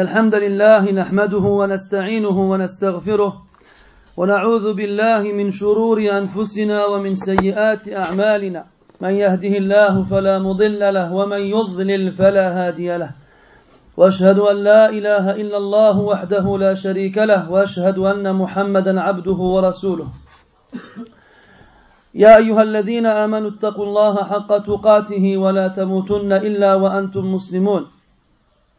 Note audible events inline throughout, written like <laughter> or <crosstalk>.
الحمد لله نحمده ونستعينه ونستغفره ونعوذ بالله من شرور أنفسنا ومن سيئات أعمالنا. من يهده الله فلا مضل له ومن يضلل فلا هادي له. وأشهد أن لا إله إلا الله وحده لا شريك له وأشهد أن محمدا عبده ورسوله. يا أيها الذين آمنوا اتقوا الله حق تقاته ولا تموتن إلا وأنتم مسلمون.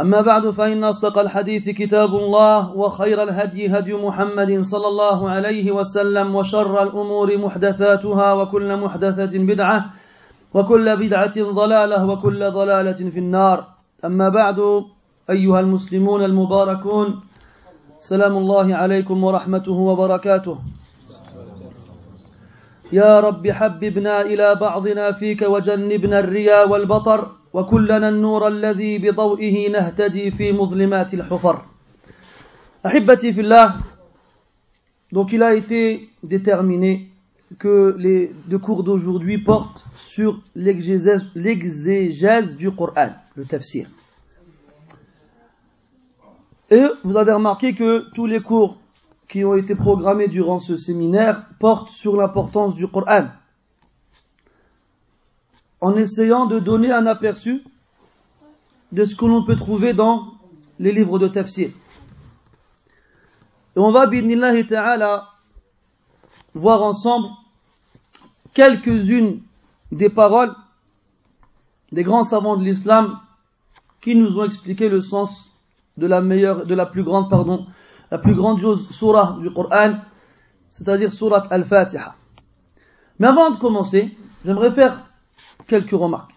أما بعد فإن أصدق الحديث كتاب الله وخير الهدي هدي محمد صلى الله عليه وسلم وشر الأمور محدثاتها وكل محدثة بدعة وكل بدعة ضلالة وكل ضلالة في النار. أما بعد أيها المسلمون المباركون سلام الله عليكم ورحمته وبركاته. يا رب حببنا إلى بعضنا فيك وجنبنا الريا والبطر. وكلنا النور الذي بضوئه نهتدي في مظلمات الحفر أحبتي في الله Donc il a été déterminé que les deux cours d'aujourd'hui portent sur l'exégèse du Coran, le tafsir. Et vous avez remarqué que tous les cours qui ont été programmés durant ce séminaire portent sur l'importance du Coran, en essayant de donner un aperçu de ce que l'on peut trouver dans les livres de tafsir. Et on va, bidnillahi ta'ala, voir ensemble quelques-unes des paroles des grands savants de l'islam qui nous ont expliqué le sens de la meilleure, de la plus grande, pardon, la plus grandiose surah du Coran, c'est-à-dire surat Al-Fatiha. Mais avant de commencer, j'aimerais faire quelques remarques.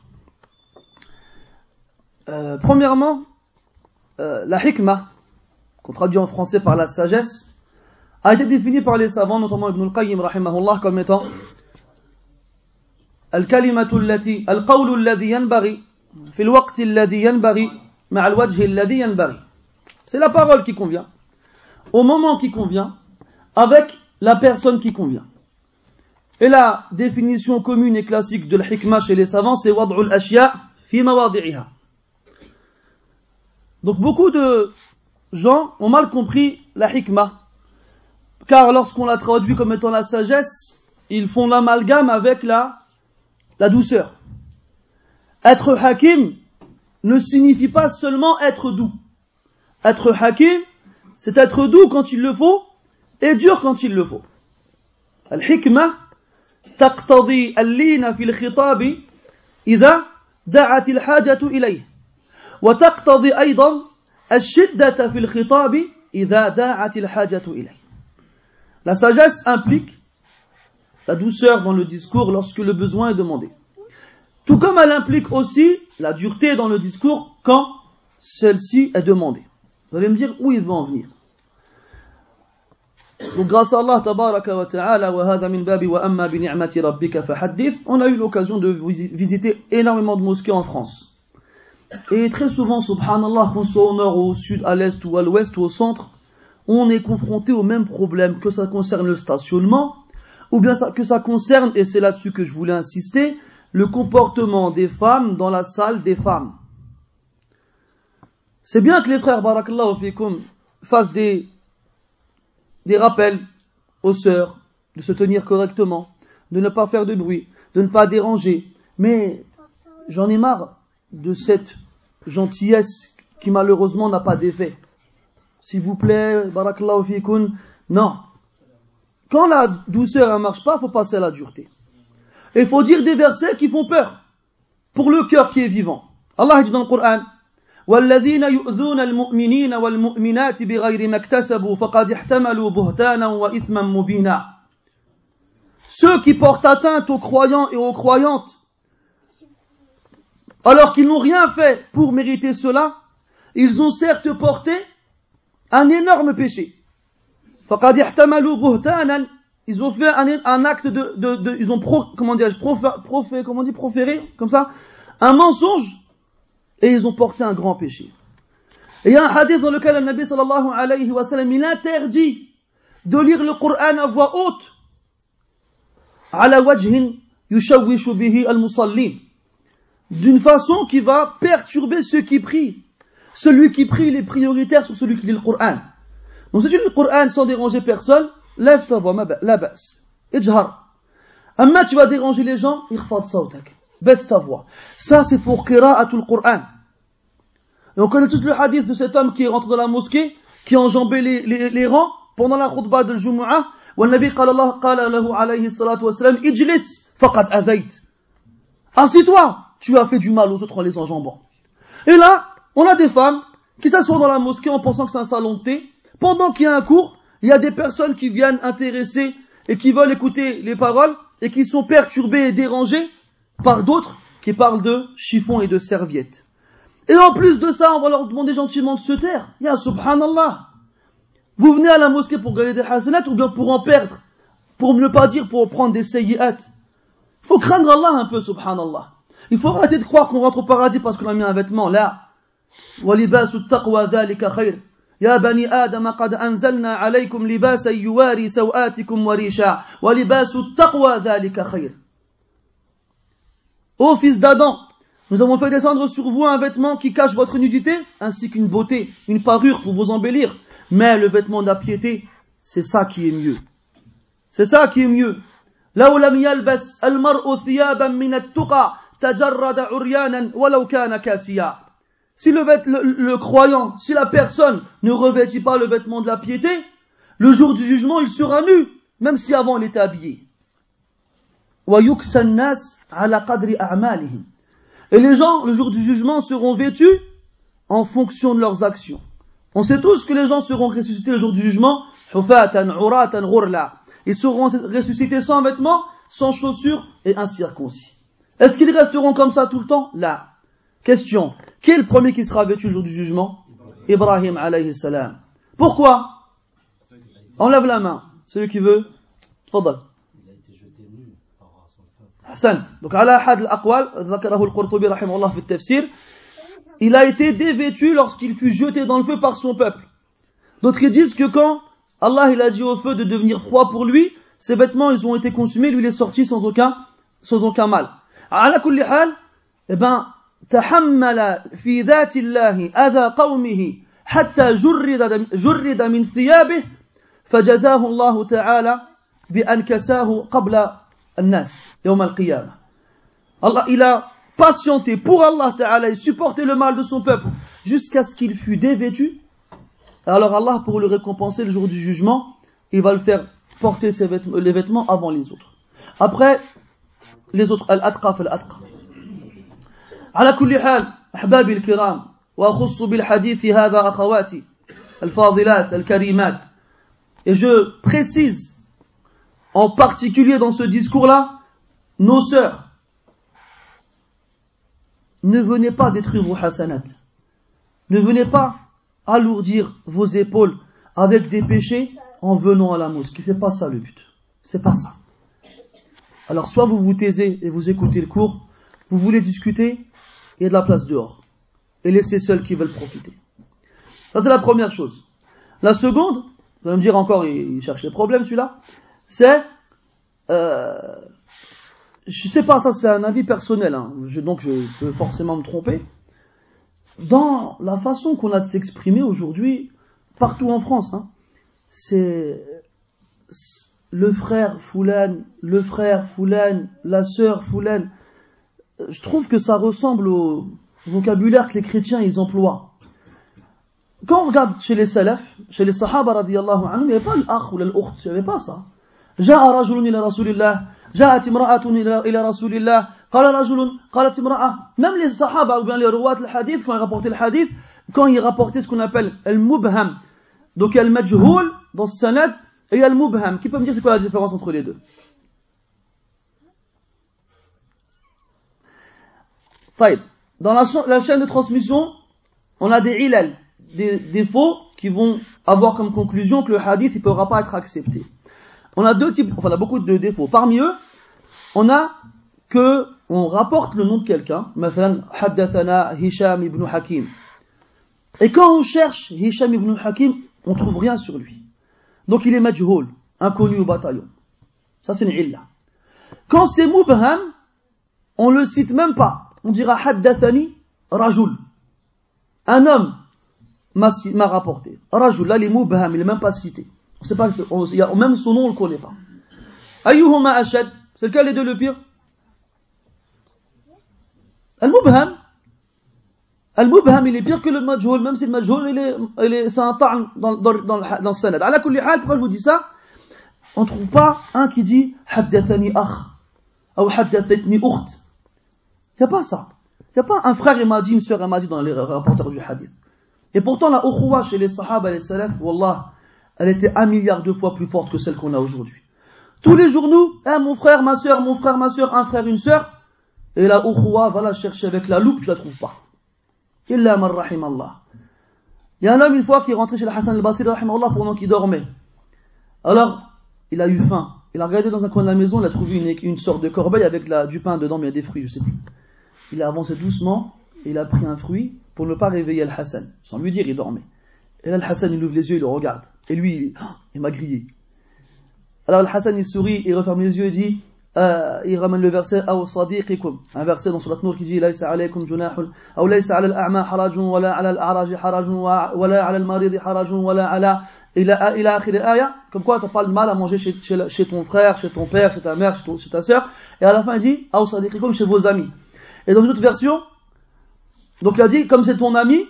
Euh, premièrement, euh, la hikmah, qu'on traduit en français par la sagesse, a été définie par les savants, notamment Ibn al-Qayyim rahimahullah, comme étant الكلمة التي القول الذي ينبغي في الوقت الذي ينبغي مع الوجه الذي ينبغي C'est la parole qui convient, au moment qui convient, avec la personne qui convient. Et la définition commune et classique de l'hikmah chez les savants, c'est wad'ul ashya fi mawadi'iha. Donc beaucoup de gens ont mal compris la. Car lorsqu'on la traduit comme étant la sagesse, ils font l'amalgame avec la, douceur. Être hakim ne signifie pas seulement être doux. Être hakim, c'est être doux quand il le faut et dur quand il le faut. Al-hikmah, تقتضي اللين في الخطاب إذا دعت الحاجة إليه وتقتضي أيضا الشدة في الخطاب إذا دعت الحاجة إليه La sagesse implique la douceur dans le discours lorsque le besoin est demandé. Tout comme elle implique aussi la dureté dans le discours quand celle-ci est demandée. Vous allez me dire où il va en venir. Grâce à Allah on a eu l'occasion de visiter énormément de mosquées en France. Et très souvent, subhanallah, qu'on soit au nord, au sud, à l'est ou à l'ouest ou au centre, on est confronté au même problème, que ça concerne le stationnement, ou bien que ça concerne, et c'est là-dessus que je voulais insister, le comportement des femmes dans la salle des femmes. C'est bien que les frères barakallahu fikum fassent des, des rappels aux sœurs de se tenir correctement, de ne pas faire de bruit, de ne pas déranger. Mais j'en ai marre de cette gentillesse qui malheureusement n'a pas d'effet. S'il vous plaît, barakallahu fikum, non. Quand la douceur ne marche pas, il faut passer à la dureté. Et il faut dire des versets qui font peur pour le cœur qui est vivant. Allah dit dans le Coran والذين يؤذون المؤمنين والمؤمنات بغير ما اكتسبوا فقد احتملوا بهتانا وإثما مبينا Ceux qui portent atteinte aux croyants et aux croyantes alors qu'ils n'ont rien fait pour mériter cela, ils ont certes porté un énorme péché. Ils ont fait un, acte de, de, de, ils ont pro, comment dire, profé, comment dit, proféré, comme ça, un mensonge, et ils ont porté un grand péché. Et il y a un hadith dans lequel le Nabi sallallahu alayhi wa sallam, il interdit de lire le Coran à voix haute, d'une façon qui va perturber ceux qui prient. Celui qui prie, il est prioritaire sur celui qui lit le Coran. Donc si tu lis le Coran sans déranger personne, lève ta voix, la baisse. Ijhar. Amma tu vas déranger les gens, irfad sawtak Baisse ta voix. Ça c'est pour qira'atul Coran. Et on connaît tous le hadith de cet homme qui est rentré dans la mosquée, qui a enjambé les, les, les rangs pendant la khutbah de Jumu'ah. والنبي قال الله قال له عليه الصلاة والسلام اجلس فقد أذيت. Assis-toi, tu as fait du mal aux autres en les enjambant. Et là, on a des femmes qui s'assoient dans la mosquée en pensant que c'est un salon de thé. Pendant qu'il y a un cours, il y a des personnes qui viennent intéresser et qui veulent écouter les paroles et qui sont perturbées et dérangées par d'autres qui parlent de chiffons et de serviettes. Et en plus de ça, on va leur demander gentiment de se taire. Ya subhanallah. Vous venez à la mosquée pour gagner des hasanat ou bien pour en perdre Pour ne pas dire pour prendre des sayyi'at. Faut craindre Allah un peu, subhanallah. Il faut arrêter de croire qu'on rentre au paradis parce qu'on a mis un vêtement. Là. وَلِبَاسُ التَّقْوَى ذَلِكَ خَيْرٌ يا بني آدم قد أنزلنا عليكم لباسا يواري سوآتكم وريشا ولباس التقوى ذلك خير Ô fils d'Adam, nous avons fait descendre sur vous un vêtement qui cache votre nudité, ainsi qu'une beauté, une parure pour vous embellir. Mais le vêtement de la piété, c'est ça qui est mieux. C'est ça qui est mieux. لو لم يلبس المرء ثيابا من التقى تجرد عريانا ولو كان كاسيا si le, le, croyant, si la personne ne revêtit pas le vêtement de la piété, le jour du jugement, il sera nu, même si avant il était habillé. Et les gens, le jour du jugement, seront vêtus en fonction de leurs actions. On sait tous que les gens seront ressuscités le jour du jugement, ils seront ressuscités sans vêtements, sans chaussures et incirconcis. Est-ce qu'ils resteront comme ça tout le temps? Là. Question. Qui est le premier qui sera vêtu le jour du jugement? Ibrahim alayhi salam. Pourquoi? Enlève la main. Celui qui veut. Fadal. حسنت donc على أحد الأقوال ذكره القرطبي رحمه الله في التفسير il a été dévêtu lorsqu'il fut jeté dans le feu par son peuple d'autres disent que quand Allah il a dit au feu de devenir froid pour lui ses vêtements ils ont été consumés lui il est sorti sans aucun sans aucun mal على كل حال eh ben تحمل في ذات الله أذى قومه حتى جرد, جرد من ثيابه فجزاه الله تعالى بأن كساه قبل الناس يوم القيامة Allah, il a patienté pour Allah Ta'ala et supporté le mal de son peuple jusqu'à ce qu'il fût dévêtu. Alors Allah, pour le récompenser le jour du jugement, il va le faire porter ses vêtements, les vêtements avant les autres. Après, les autres, al-atqaf, al-atqa. على كل حال أحبابي الكرام وأخص بالحديث هذا أخواتي الفاضلات الكريمات et je précise en particulier dans ce discours-là nos sœurs ne venez pas détruire vos hasanat ne venez pas alourdir vos épaules avec des péchés en venant à la mosquée c'est pas ça le but c'est pas ça alors soit vous vous taisez et vous écoutez le cours vous voulez discuter il y a de la place dehors. Et laissez seuls qui veulent profiter. Ça, c'est la première chose. La seconde, vous allez me dire encore, il, cherche les problèmes, celui-là, c'est, euh, je sais pas, ça c'est un avis personnel, hein, donc je peux forcément me tromper. Dans la façon qu'on a de s'exprimer aujourd'hui, partout en France, hein, c'est le frère Foulane, le frère Foulane, la sœur Foulane je trouve que ça ressemble au vocabulaire que les chrétiens ils emploient. Quand on regarde chez les salafs, chez les sahaba il n'y avait pas l'akh ou il n'y avait pas ça. جاء رجل إلى رسول الله جاءت امرأة إلى رسول الله قال رجل قالت امرأة même les sahaba ou bien les rouat le hadith quand ils rapportaient le hadith quand ils rapportaient ce qu'on appelle le mubham donc il y a le majhoul dans ce sanad et il y a le mubham qui peut me dire c'est quoi la différence entre les deux طيب dans la, cha- la chaîne de transmission, on a des ilal, des défauts qui vont avoir comme conclusion que le hadith ne pourra pas être accepté. On a deux types, enfin, on a beaucoup de défauts. Parmi eux, on a que on rapporte le nom de quelqu'un, Haddathana Hisham ibn Hakim. Et quand on cherche Hisham ibn Hakim, on trouve rien sur lui. Donc il est majhul, inconnu au bataillon. Ça c'est une illa. Quand c'est mubham, on le cite même pas. On dira Haddathani Rajul. Un homme m'a rapporté. Rajul, là il est il n'est même pas cité. On sait pas, on- il même son nom, on le connaît pas. Ayyuhuma ashad. C'est lequel des deux le pire? Al-mubham. Al-mubham, il est pire que le majhoul, même si le majhoul, il est, il est, c'est un ta'n dans, dans, dans, dans le sanad. Ala kulli hal, pourquoi je vous dis ça? On trouve pas un qui dit haddathani akh. Ou haddathatni ukht. Il n'y a pas ça. Il n'y a pas un frère et m'a dit, une sœur et m'a dit dans les rapporteurs du hadith. Et pourtant, la ukhuwa chez les sahaba et les salaf, wallah, elle était un milliard de fois plus forte que celle qu'on a aujourd'hui. Tous les jours, nous, hein, mon frère, ma sœur, mon frère, ma sœur, un frère, une sœur, et la ukhuwa, va la chercher avec la loupe, tu la trouves pas. Il y a un homme, une fois, qui est rentré chez le Hassan al-Basri, pendant qu'il dormait. Alors, il a eu faim. Il a regardé dans un coin de la maison, il a trouvé une, sorte de corbeille avec du pain dedans, mais il y a des fruits, je sais plus. Il a avancé doucement, et il a pris un fruit pour ne pas réveiller Al-Hassan. Sans lui dire, il dormait. Et là, Al-Hassan, il ouvre les yeux, il le regarde. Et lui, il, oh, il m'a grillé. Alors Al-Hassan, il sourit, il referme les yeux et dit, euh, il ramène le verset أو صديقكم un verset dans Surat Nur qui dit ليس عليكم جناح أو ليس على الأعمى حرج ولا على الأعرج حرج ولا على المريض حرج ولا على إلى إلى آخر الآية comme quoi t'as pas de mal à manger chez, chez, chez ton frère chez ton père chez ta mère chez, ton, chez ta sœur et à la fin il dit أو صديقكم chez vos amis et dans une autre version donc il a dit comme c'est ton ami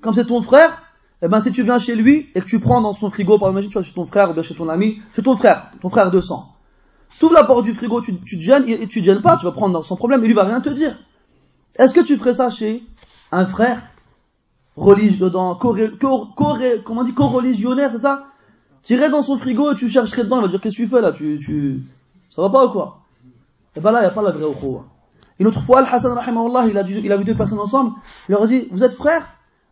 comme c'est ton frère eh ben si tu viens chez lui et que tu prends dans son frigo par exemple tu vas chez ton frère ou bien chez ton ami chez ton frère ton frère de sang tu ouvres la porte du frigo, tu, te gênes, et tu te gênes pas, tu vas prendre sans problème, et lui va rien te dire. Est-ce que tu ferais ça chez un frère religieux, dans, comment on dit, co-religionnaire, c'est ça? Tu irais dans son frigo et tu chercherais dedans, il va dire, qu'est-ce que tu fais là, tu, tu, ça va pas ou quoi? Et ben là, il n'y a pas la vraie ukhuwa. Une autre fois, Al-Hassan, il a, il a vu deux personnes ensemble, il leur a dit, vous êtes frères?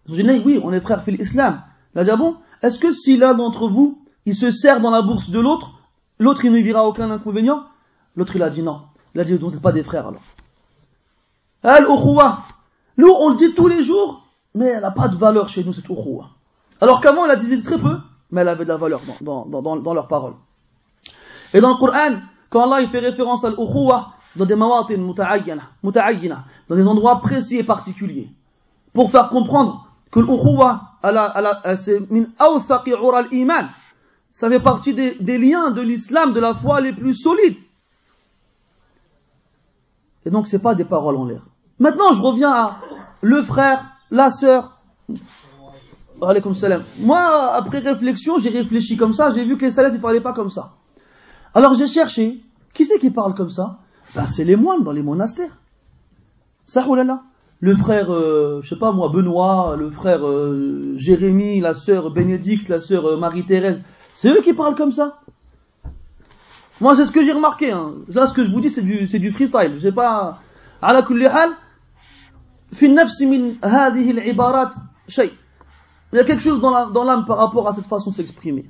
Ils ont dit, oui, on est frères, fil islam. Il a dit, ah bon? Est-ce que si l'un d'entre vous, il se sert dans la bourse de l'autre, L'autre, il ne verra aucun inconvénient? L'autre, il a dit non. Il a dit, vous n'êtes pas des frères alors. Al-Ukhuwa. Nous, on le dit tous les jours, mais elle n'a pas de valeur chez nous, cette Ukhuwa. Alors qu'avant, elle a disait très peu, mais elle avait de la valeur dans, leurs paroles. Et dans le Coran, quand Allah il fait référence à l'Ukhuwa, c'est dans des mawatin muta'ayyana, dans des endroits précis et particuliers. Pour faire comprendre que l'Ukhuwa, ça fait partie des, des liens de l'islam, de la foi les plus solides. Et donc, c'est pas des paroles en l'air. Maintenant, je reviens à le frère, la sœur. Alaykoum salam. Moi, après réflexion, j'ai réfléchi comme ça, j'ai vu que les salafs ne parlaient pas comme ça. Alors j'ai cherché, qui c'est qui parle comme ça? Ben, c'est les moines dans les monastères. Ça, là Le frère, euh, je sais pas moi, Benoît, le frère euh, Jérémie, la sœur Bénédicte, la sœur euh, Marie-Thérèse, c'est eux qui parlent comme ça. Moi, c'est ce que j'ai remarqué. Hein. Là, ce que je vous dis, c'est du, c'est du freestyle. Je sais pas. على كل حال في النفس من هذه العبارات شيء. Il y a quelque chose dans l'âme dans par rapport à cette façon de s'exprimer.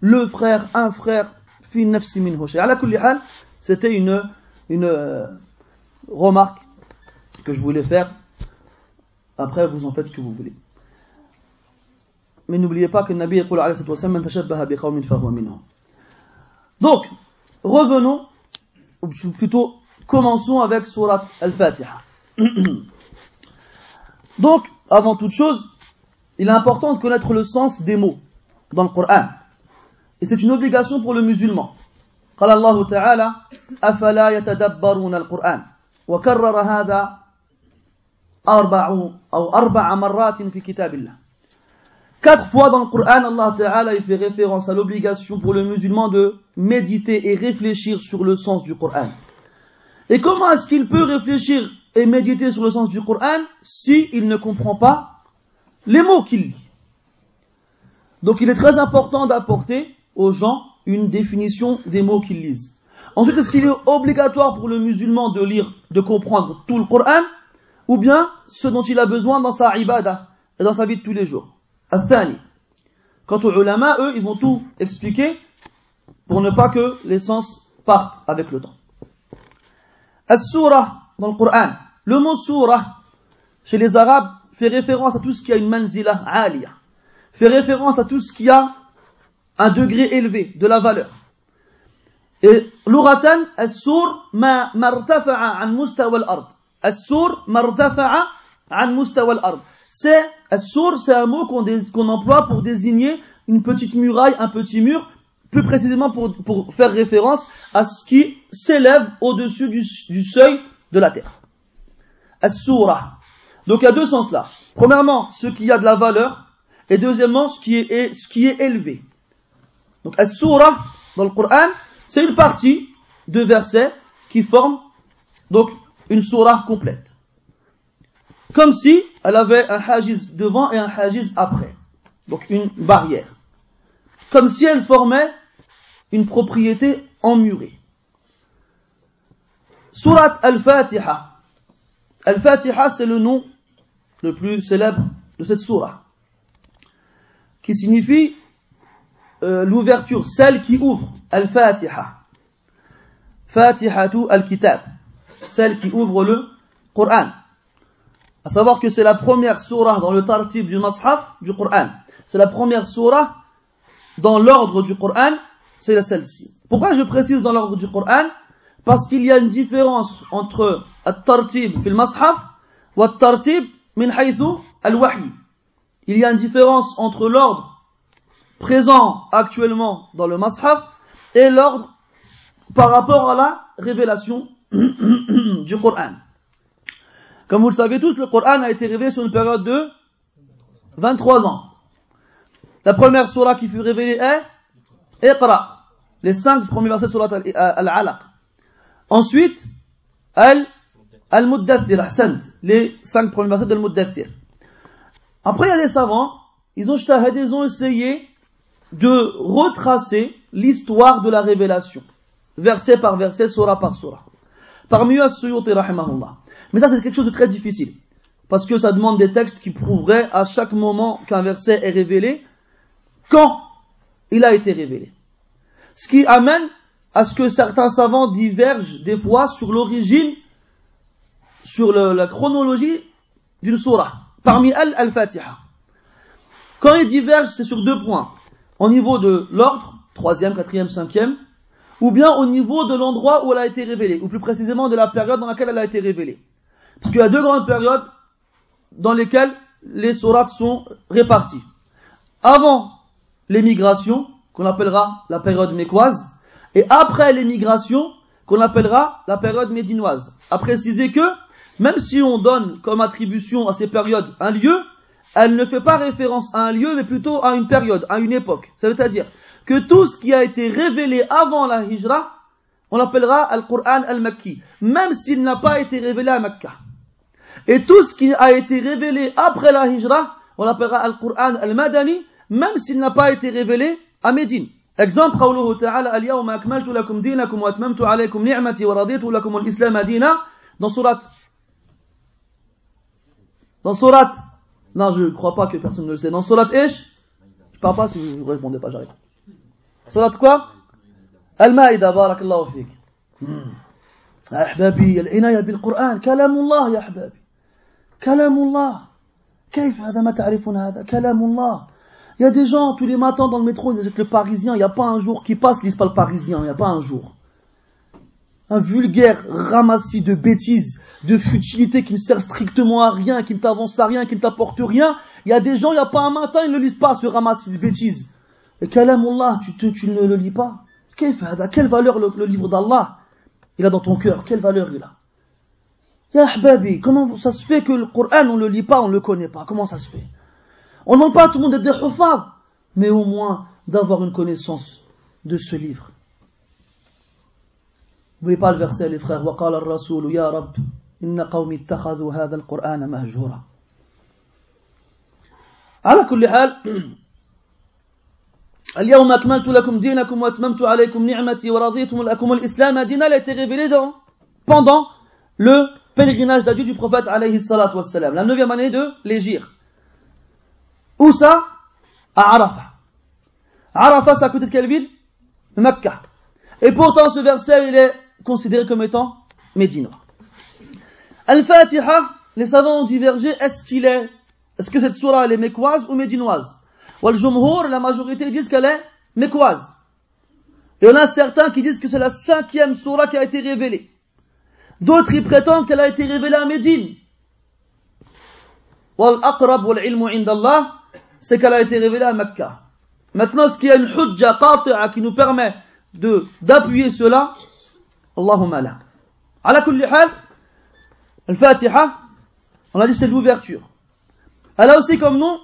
Le frère, un frère, في النفس منه شيء. على كل حال, c'était une, une euh, remarque que je voulais faire. Après, vous en faites ce que vous voulez. Mais n'oubliez pas que le Nabi يقول عليه الصلاة والسلام من تشبه بقوم فهو منهم. Donc, revenons, ou plutôt commençons avec Surat Al-Fatiha. <clears throat> Donc, avant toute chose, il est important de connaître le sens des mots dans le Coran. Et c'est une obligation pour le musulman. قال الله تعالى أفلا يتدبرون القرآن وكرر هذا أربع أو أربع مرات في كتاب الله Quatre fois dans le Coran, Allah Ta'ala il fait référence à l'obligation pour le musulman de méditer et réfléchir sur le sens du Coran. Et comment est-ce qu'il peut réfléchir et méditer sur le sens du Coran si il ne comprend pas les mots qu'il lit Donc il est très important d'apporter aux gens une définition des mots qu'ils lisent. Ensuite, est-ce qu'il est obligatoire pour le musulman de lire, de comprendre tout le Coran Ou bien ce dont il a besoin dans sa ibadah et dans sa vie de tous les jours. Athani. Quant aux ulama, eux, ils vont tout expliquer pour ne pas que les sens partent avec le temps. As-surah dans le Coran. Le mot surah chez les Arabes fait référence à tout ce qui a une manzila aliyah, fait référence à tout ce qui a un degré élevé de la valeur. Et l'uratan, as-sur ma martafa'a an mustawa al-ard. As-sur martafa'a an mustawa al-ard. C'est, as-sur, c'est un mot qu'on emploie pour désigner une petite muraille, un petit mur, plus précisément pour, faire référence à ce qui s'élève au-dessus du, seuil de la terre. As-surah. Donc il y a deux sens là. Premièrement, ce qui a de la valeur, et deuxièmement, ce qui est, ce qui est élevé. Donc as-surah, dans le Coran, c'est une partie de versets qui forment donc une surah complète. Comme si elle avait un hajiz devant et un hajiz après. Donc une barrière. Comme si elle formait une propriété emmurée. Surat al-Fatiha. Al-Fatiha, c'est le nom le plus célèbre de cette surah, qui signifie euh, l'ouverture, celle qui ouvre, Al-Fatiha. Fatihatu al-Kitab, celle qui ouvre le Coran. À savoir que c'est la première surah dans le tartib du Mashaf du Coran. C'est la première surah dans l'ordre du Coran, c'est celle-ci. Pourquoi je précise dans l'ordre du Coran Parce qu'il y a une différence entre al-tartib fil Mashaf ou al-tartib min al-wahy. Il y a une différence entre l'ordre présent actuellement dans le Mashaf et l'ordre par rapport à la révélation du Coran. Comme vous le savez tous, le Coran a été révélé sur une période de 23 ans. La première surah qui fut révélée est Iqra, les cinq premiers versets de surah Al-Alaq. Ensuite, Al Al-Muddathir, les cinq premiers versets de Al-Muddathir. Après, il y a des savants, ils ont, ils ont essayé de retracer l'histoire de la révélation, verset par verset, surah par surah. Parmi eux, As-Suyuti, rahimahullah. Mais ça, c'est quelque chose de très difficile. Parce que ça demande des textes qui prouveraient à chaque moment qu'un verset est révélé, quand il a été révélé. Ce qui amène à ce que certains savants divergent des fois sur l'origine sur la chronologie d'une surah. Parmi elles, Al-Fatiha. Quand ils divergent, c'est sur deux points. Au niveau de l'ordre, troisième, quatrième, cinquième, ou bien au niveau de l'endroit où elle a été révélée, ou plus précisément de la période dans laquelle elle a été révélée. Parce qu'il y a deux grandes périodes dans lesquelles les sourates sont réparties. Avant l'émigration, qu'on appellera la période mécoise, et après l'émigration, qu'on appellera la période médinoise. À préciser que même si on donne comme attribution à ces périodes un lieu, elle ne fait pas référence à un lieu, mais plutôt à une période, à une époque. Ça veut dire que tout ce qui a été révélé avant la hijra, on l'appellera Al-Qur'an al-Makki, même s'il n'a pas été révélé à Mecca. Et tout ce qui a été révélé après la hijra, on l'appellera Al-Qur'an al-Madani, même s'il n'a pas été révélé à Médine. Exemple, قوله تعالى اليوم أكملت لكم دينكم وأتممت عليكم نعمتي ورضيت لكم الإسلام دينا dans surat dans Surat, non, je ne crois pas que personne ne le sait. Dans Surat Ish, je parle pas si vous ne répondez pas, j'arrête. Surat quoi Al-Ma'idah, barakallahu fik. أحبابي العناية بالقرآن كلام الله يا أحبابي كلام الله كيف هذا ما تعرفون هذا كلام الله Il y a des gens, tous les matins dans le métro, ils achètent le parisien. Il n'y a pas un jour qui passe, ils lisent pas le parisien. Il n'y a pas un jour. Un vulgaire ramassis de bêtises de futilité qui ne sert strictement à rien, qui ne t'avance à rien, qui ne t'apporte rien. Il y a des gens, il n'y a pas un matin, ils ne lisent pas ce ramassis de bêtises. Et Allah, tu, tu ne le lis pas. Quelle valeur le, livre d'Allah il a dans ton cœur Quelle valeur il a Ya Ahbabi, comment ça se fait que le Coran, on ne le lit pas, on ne le connaît pas Comment ça se fait On n'en pas tout le monde est des mais au moins d'avoir une connaissance de ce livre. Vous voyez pas le verset, les frères وقال الرسول يا رب إن قومي اتخذوا هذا القرآن مهجورا <clears throat> على كل حال اليوم أكملت لكم دينكم وأتممت عليكم نعمتي ورضيت لكم الإسلام دينا a été révélé dans, pendant le pèlerinage d'adieu du prophète alayhi salatu wassalam, la neuvième année de l'Égypte. Où ça À Arafah. Arafah, c'est à côté de quelle ville Mecca. Et pourtant, ce verset, il est considéré comme étant médinois. Al-Fatiha, les savants ont divergé, est-ce qu'il est, est-ce que cette surah, elle est mécoise ou médinoise Wal Jumhur, la majorité disent qu'elle est mécoise. Et on a certains qui disent que c'est la cinquième surah qui a été révélée. D'autres, ils prétendent qu'elle a été révélée à Médine. Wal aqrab wal ilmu indallah, c'est qu'elle a été révélée à Mecca. Maintenant, ce qui a une hujja qati'a qui nous permet de, d'appuyer cela, Allahumma la. Ala kulli hal, Al-Fatiha, on a dit c'est l'ouverture. Elle a aussi comme nom,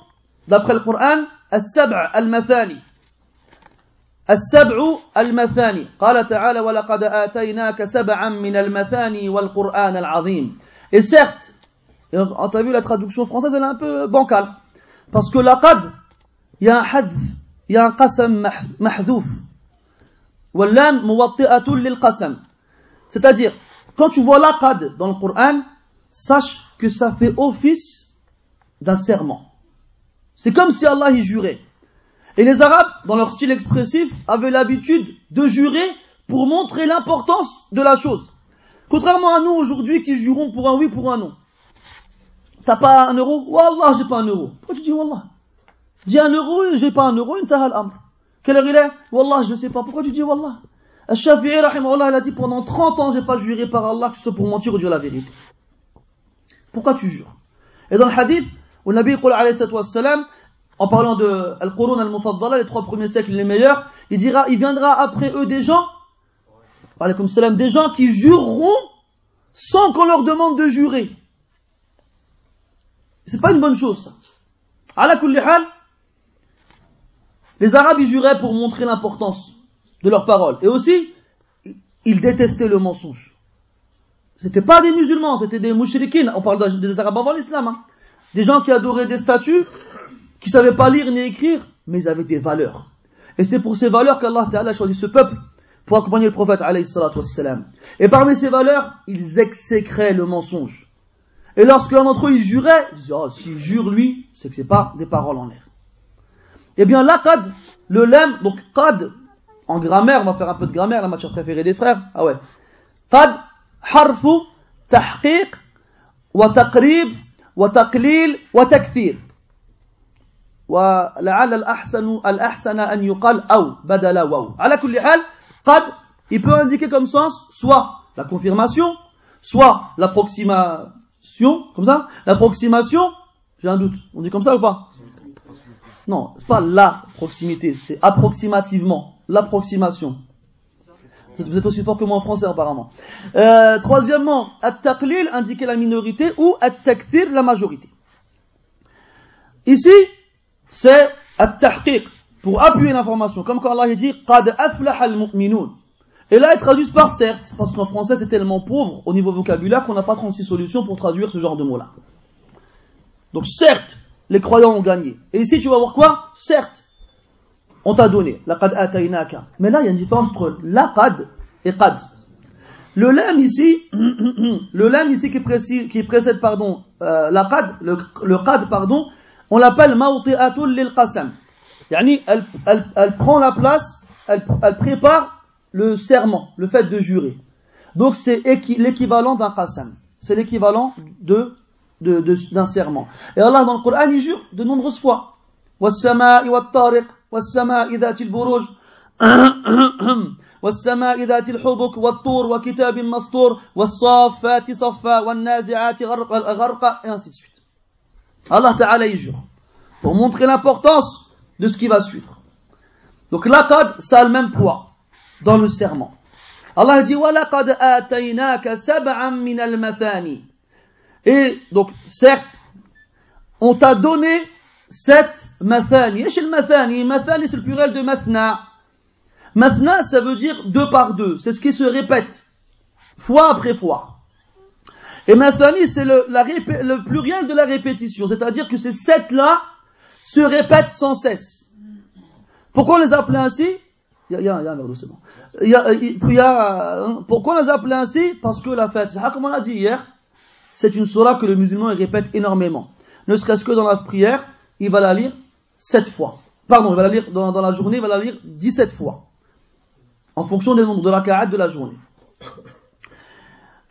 d'après le Coran, As-Sab'a al-Mathani. السبع المثاني قال تعالى ولقد آتيناك سبعا من المثاني والقرآن العظيم et certes on t'a vu la traduction française elle est un peu bancale parce que laqad il y a un hadf il y a un qasam mahdouf واللام موطئة للقسم c'est-à-dire quand tu vois laqad dans le Coran sache que ça fait office d'un serment c'est comme si Allah y jurait Et les Arabes, dans leur style expressif, avaient l'habitude de jurer pour montrer l'importance de la chose. Contrairement à nous aujourd'hui qui jurons pour un oui, pour un non. T'as pas un euro? Wallah, j'ai pas un euro. Pourquoi tu dis Wallah? Dis un euro j'ai pas un euro, une tahal. Quelle heure il est? Wallah, je sais pas. Pourquoi tu dis Wallah? Al-Shafi'i, il a dit pendant 30 ans, j'ai pas juré par Allah que ce soit pour mentir ou dire la vérité. Pourquoi tu jures? Et dans le hadith, où Nabi alayhi salam, en parlant de Al-Qurun al-Mufaddala, les trois premiers siècles les meilleurs, il dira, il viendra après eux des gens, comme salam, des gens qui jureront sans qu'on leur demande de jurer. C'est pas une bonne chose. À la les Arabes, ils juraient pour montrer l'importance de leurs paroles. Et aussi, ils détestaient le mensonge. C'était pas des musulmans, c'était des mouchriquines. On parle des Arabes avant l'islam. Hein. Des gens qui adoraient des statues qui savaient pas lire ni écrire, mais ils avaient des valeurs. Et c'est pour ces valeurs qu'Allah a choisi ce peuple pour accompagner le prophète. Et parmi ces valeurs, ils exécraient le mensonge. Et lorsque l'un d'entre eux il jurait, ils disaient, oh, s'il jure lui, c'est que c'est pas des paroles en l'air. Eh bien, là, qad, le lem, donc qad, en grammaire, on va faire un peu de grammaire, la matière préférée des frères. Ah ouais. Qad, harfu, tahqiq, wa taqrib, wa taqlil, wa takthir. ولعل الأحسن الأحسن أن يقال أو بدل واو على كل حال قد il peut indiquer comme sens soit la confirmation soit l'approximation comme ça l'approximation j'ai un doute on dit comme ça ou pas non c'est pas la proximité c'est approximativement l'approximation vous êtes aussi fort que moi en français apparemment euh, troisièmement at-taqlil indiquer la minorité ou at-takthir la majorité ici c'est at-tahqiq, pour appuyer l'information. Comme quand Allah dit qad aflaha al-mu'minun. Et là, il traduit par certes, parce qu'en français c'est tellement pauvre au niveau vocabulaire qu'on n'a pas 36 solutions pour traduire ce genre de mots-là. Donc certes, les croyants ont gagné. Et ici, tu vas voir quoi? Certes, on t'a donné. Laqad ataynaka. Mais là, il y a une différence entre laqad et qad. Le lam ici, <clears throat> le lam ici qui, précède, qui précède pardon, euh, laqad, le, le qad pardon, on l'appelle mawti'atul lil qasam. Yani, elle, elle, elle, prend la place, elle, elle, prépare le serment, le fait de jurer. Donc c'est l'équivalent d'un qasam. C'est l'équivalent de, de, de, d'un serment. Et Allah dans le Coran, il jure de nombreuses fois. والسماء والطارق والسماء ذات البروج والسماء ذات الحبك والطور وكتاب مسطور والصافات صفا والنازعات غرقا et ainsi de suite. Allah Ta'ala y jure. Pour montrer l'importance de ce qui va suivre. Donc l'aqad, ça a le même poids dans le serment. Allah dit وَلَقَدْ آتَيْنَاكَ سَبْعًا مِنَ الْمَثَانِ Et donc, certes, on t'a donné sept mathani. Et chez le mathani, mathani c'est le pluriel de mathna. Mathna, ça veut dire deux par deux. C'est ce qui se répète, fois après fois. Et Mathani, c'est le, le pluriel de la répétition, c'est-à-dire que ces sept-là se répètent sans cesse. Pourquoi on les appelle ainsi? Il y a, un c'est bon. Y a, y a, pourquoi on les appelle ainsi? Parce que la fête, comme on l'a dit hier, c'est une surah que le musulman répète énormément. Ne serait-ce que dans la prière, il va la lire sept fois. Pardon, il va la lire dans, la journée, il va la lire 17 fois. En fonction des nombres de la raka'at de la journée.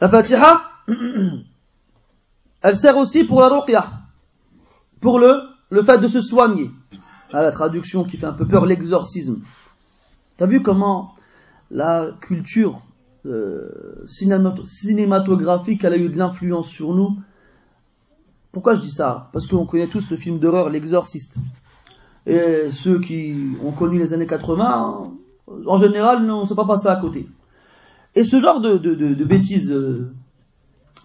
La Fatiha, <clears throat> elle sert aussi pour la ruqya, pour le, le fait de se soigner. Ah, la traduction qui fait un peu peur, l'exorcisme. T'as vu comment la culture euh, cinématographique a eu de l'influence sur nous Pourquoi je dis ça? Parce qu'on connaît tous le film d'horreur L'exorciste. Et ceux qui ont connu les années 80, en général, on ne s'est pas passé à côté. Et ce genre de, bêtises euh,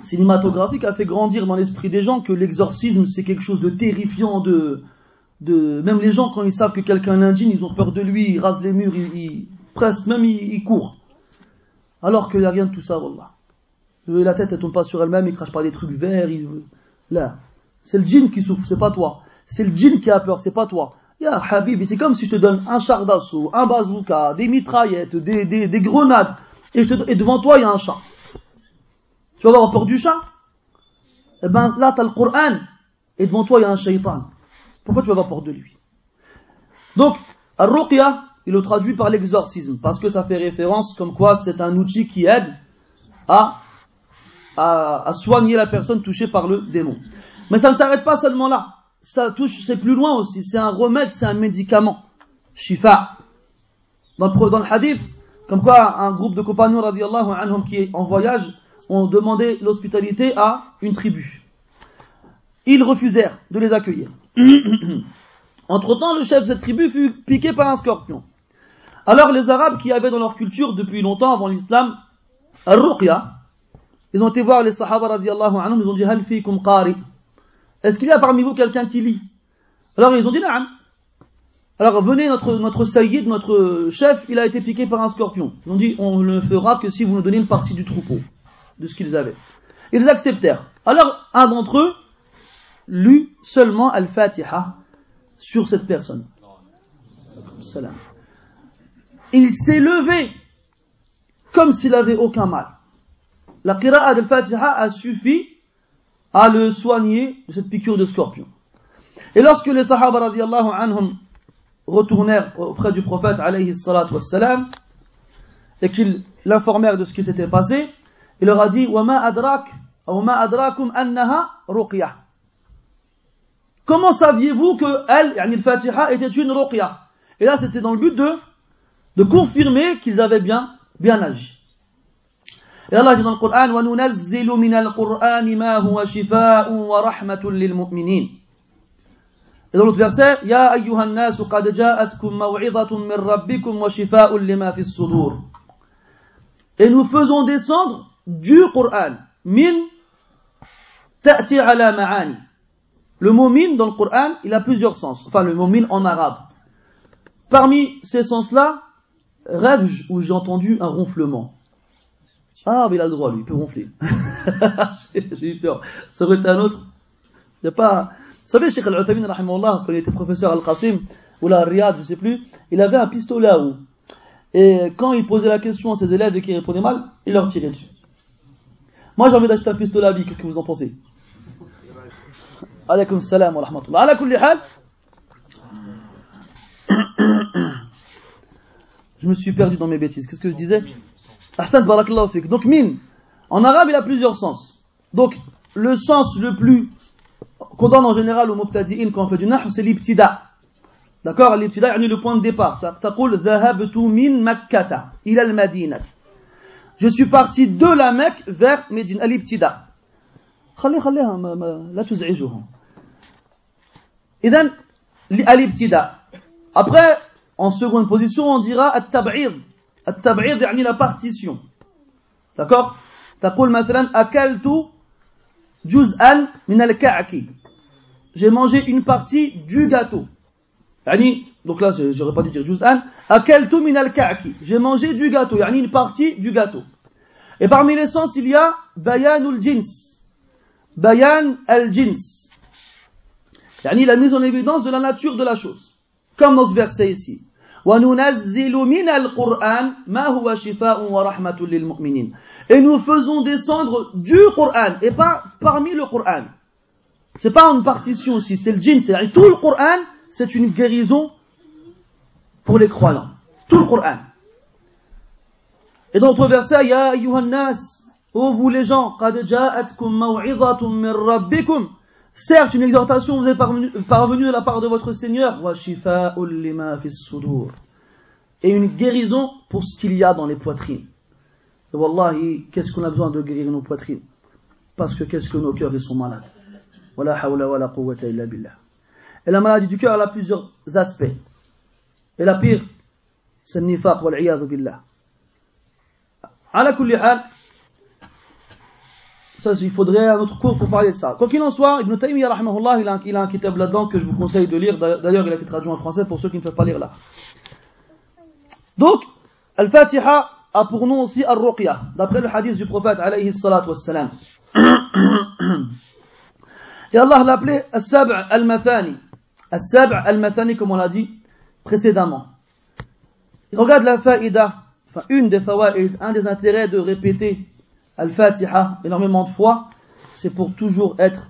cinématographiques a fait grandir dans l'esprit des gens que l'exorcisme c'est quelque chose de terrifiant, de, même les gens quand ils savent que quelqu'un est indigne, ils ont peur de lui, ils rasent les murs, ils, presque même ils, ils courent. Alors qu'il n'y a rien de tout ça, Wallah. La tête elle tombe pas sur elle-même, il crache pas des trucs verts. C'est le djinn qui souffre, c'est pas toi. C'est le djinn qui a peur, c'est pas toi. Ya Habib, c'est comme si je te donne un char d'assaut, un bazooka, des mitraillettes, des, des, des grenades, et, je te, et devant toi il y a un chat. Tu vas avoir peur du chat? Eh ben là tu as le Coran, et devant toi il y a un shaitan. Pourquoi tu vas avoir peur de lui? Donc, Al-Ruqya, il le traduit par l'exorcisme, parce que ça fait référence comme quoi c'est un outil qui aide à, à, à soigner la personne touchée par le démon. Mais ça ne s'arrête pas seulement là ça touche, c'est plus loin aussi. C'est un remède, c'est un médicament. Shifa. Dans le, dans le hadith, comme quoi un groupe de compagnons radiallahu anhum qui est en voyage ont demandé l'hospitalité à une tribu. Ils refusèrent de les accueillir. <coughs> Entre temps, le chef de cette tribu fut piqué par un scorpion. Alors les Arabes qui avaient dans leur culture depuis longtemps avant l'islam, al-ruqya, ils ont été voir les sahaba radiallahu anhum, ils ont dit, hal fikum qari? Est-ce qu'il y a parmi vous quelqu'un qui lit? Alors ils ont dit Naam. Alors venez, notre, notre sayyid, notre chef, il a été piqué par un scorpion. Ils ont dit on ne le fera que si vous nous donnez une partie du troupeau, de ce qu'ils avaient. Ils acceptèrent. Alors un d'entre eux lut seulement Al-Fatiha sur cette personne. Il s'est levé comme s'il avait aucun mal La qira'a al-Fatiha a suffi à le soigner de cette piqûre de scorpion. Et lorsque les Sahaba radiallahu anhum retournèrent auprès du prophète alayhi salatu wassalam, et qu'ils l'informèrent de ce qui s'était passé, il leur a dit وَمَا أَدْرَاكَ وَمَا أَدْرَاكُمْ أَنَّهَا رُقْيَةٌ Comment saviez-vous que elle, yani le Fatiha, était une ruqya Et là, c'était dans le but de, de confirmer qu'ils avaient bien, bien agi. Et Allah dans l'autre verset, Et nous faisons descendre du Coran, min ta'ti ala. Le mot min dans le Coran, il a plusieurs sens. Enfin, le mot min en arabe. Parmi ces sens-là, rêve où j'ai entendu un ronflement. Ah, mais il a le droit, lui, il peut gonfler. J'ai <laughs> eu peur. Ça aurait été un autre. Il n'y a pas. Vous savez, Sheikh Al-Uthaymin, quand il était professeur Al-Qasim, ou là, Riyad, je sais plus, il avait un pistolet à eau. Et quand il posait la question à ses élèves et qu'ils répondaient mal, il leur tirait dessus. Moi, j'ai envie d'acheter un pistolet à vie, qu'est-ce que vous en pensez? Alaykoum salam wa rahmatullah. Ala kulli hal. <coughs> Je me suis perdu dans mes bêtises. Qu'est-ce que je disais? Ahsan barakallahu fik. Donc min, en arabe il a plusieurs sens. Donc le sens le plus qu'on donne en général au mubtadi'in quand on fait du nahu, c'est l'ibtida. D'accord L'ibtida, c'est le point de départ. تقول ذهبت من مكة إلى المدينة. Je suis parti de la Mecque vers Médine, l'ibtida. خلي خليها ما ما لا تزعجهم. إذن الابتداء. Après, en seconde position, on dira التبعيض. التبعيض يعني la partition d'accord تقول مثلا أكلت جزءا من الكعك j'ai mangé une partie du gâteau يعني donc là j'aurais pas dû dire جزءا أكلت من الكعك j'ai mangé du gâteau يعني une partie du gâteau et parmi les sens il y a بيان الجنس بيان الجنس يعني la mise en évidence de la nature de la chose comme dans ce verset ici Et nous faisons descendre du Coran et pas parmi le Coran. C'est pas une partition aussi, c'est le djinn, c'est tout le Coran, c'est une guérison pour les croyants. Tout le Coran. Et dans d'autres versets, Ya ayyuhan nas, ô vous les gens, qad min rabbikum. Certes, une exhortation vous est parvenue, de la part de votre Seigneur, et une guérison pour ce qu'il y a dans les poitrines. Et wallahi, qu'est-ce qu'on a besoin de guérir nos poitrines? Parce que qu'est-ce que nos cœurs ils sont malades. Et la maladie du cœur elle a plusieurs aspects. Et la pire, c'est le nifaq billah. la kulli hal, il faudrait un autre cours pour parler de ça. Quoi qu'il en soit, Ibn Taymiyyah, il a, il a un kitab là-dedans que je vous conseille de lire. D'ailleurs, il a été traduit en français pour ceux qui ne peuvent pas lire là. Donc, Al-Fatiha a pour nom aussi Al-Ruqya, d'après le hadith du prophète, alayhi salatu wassalam. <coughs> Et Allah l'a appelé As-Sab' al-Mathani. As-Sab' al-Mathani, comme on l'a dit précédemment. Et regarde la faïda, enfin une des fawaïd, un des intérêts de répéter Al-Fatiha énormément de fois, c'est pour toujours être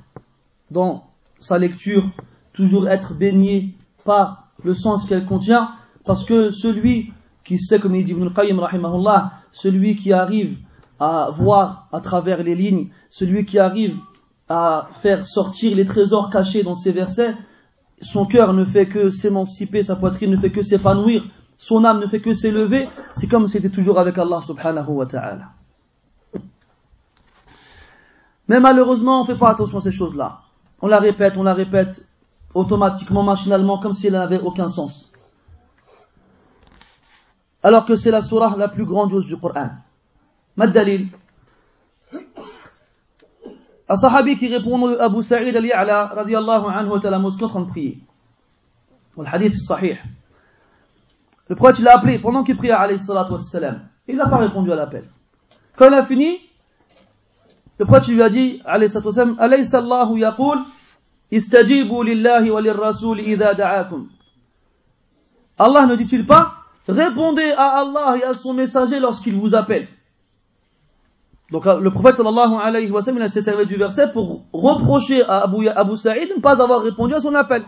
dans sa lecture, toujours être baigné par le sens qu'elle contient, parce que celui qui sait, comme il dit Ibn al-Qayyim, celui qui arrive à voir à travers les lignes, celui qui arrive à faire sortir les trésors cachés dans ces versets, son cœur ne fait que s'émanciper, sa poitrine ne fait que s'épanouir, son âme ne fait que s'élever, c'est comme si c'était toujours avec Allah subhanahu wa ta'ala. Mais malheureusement, on ne fait pas attention à ces choses-là. On la répète, on la répète automatiquement, machinalement, comme si elle n'avait aucun sens. Alors que c'est la surah la plus grandiose du Coran. Maddalil. Un sahabi qui répond à Abu Sa'id al-Ya'la, radiallahu anhu, était à la mosquée en train de prier. Le hadith sahih. Le prophète, l'a appelé pendant qu'il priait, alayhi salatu wassalam. Il n'a pas répondu à l'appel. Quand il a fini, le prophète lui a dit, alayhi Allahu yaqul, istajibu lillahi wa lirrasul idha da'akum. Allah ne dit-il pas, répondez à Allah et à son messager lorsqu'il vous appelle. Donc le prophète sallallahu alayhi wa sallam, il s'est servi du verset pour reprocher à Abu, Abu de ne pas avoir répondu à son appel.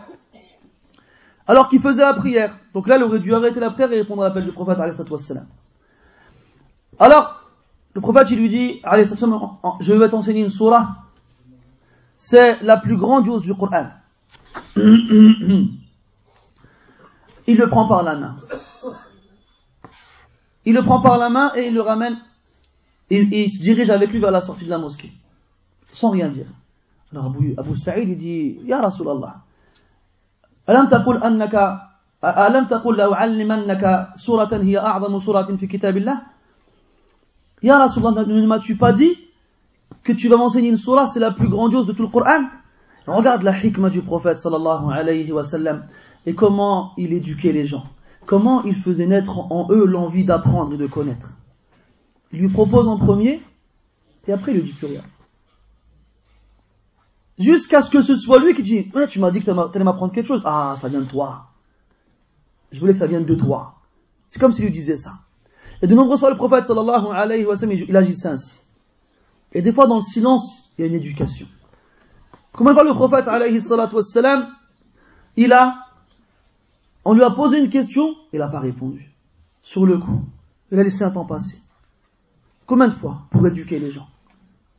Alors qu'il faisait la prière. Donc là, il aurait dû arrêter la prière et répondre à l'appel du prophète alayhi sallam. Alors, le prophète, il lui dit, je vais t'enseigner une surah. C'est la plus grandiose du Coran. <clears throat> il le prend par la main. Il le prend par la main et il le ramène. Et, il se dirige avec lui vers la sortie de la mosquée. Sans rien dire. Alors Abu, Abu Sa'id, il dit, Ya Rasulallah, ألم تقل أنك ألم تقل لو علمنك سورة هي أعظم سورة في كتاب الله Ya Rasulallah, ne m'as-tu pas dit que tu vas m'enseigner une surah, c'est la plus grandiose de tout le Coran Regarde la hikmah du prophète sallallahu alayhi wa et comment il éduquait les gens. Comment il faisait naître en eux l'envie d'apprendre et de connaître. Il lui propose en premier et après il lui dit plus rien. Jusqu'à ce que ce soit lui qui dit tu m'as dit que tu allais m'apprendre quelque chose. Ah, ça vient de toi. Je voulais que ça vienne de toi. C'est comme s'il lui disait ça. Et de nombreuses fois, le prophète sallallahu alayhi wa sallam, il agissait ainsi. Et des fois, dans le silence, il y a une éducation. Combien de fois le prophète alayhi salatu wassalam, il a, on lui a posé une question, il n'a pas répondu. Sur le coup. Il a laissé un temps passer. Combien de fois pour éduquer les gens?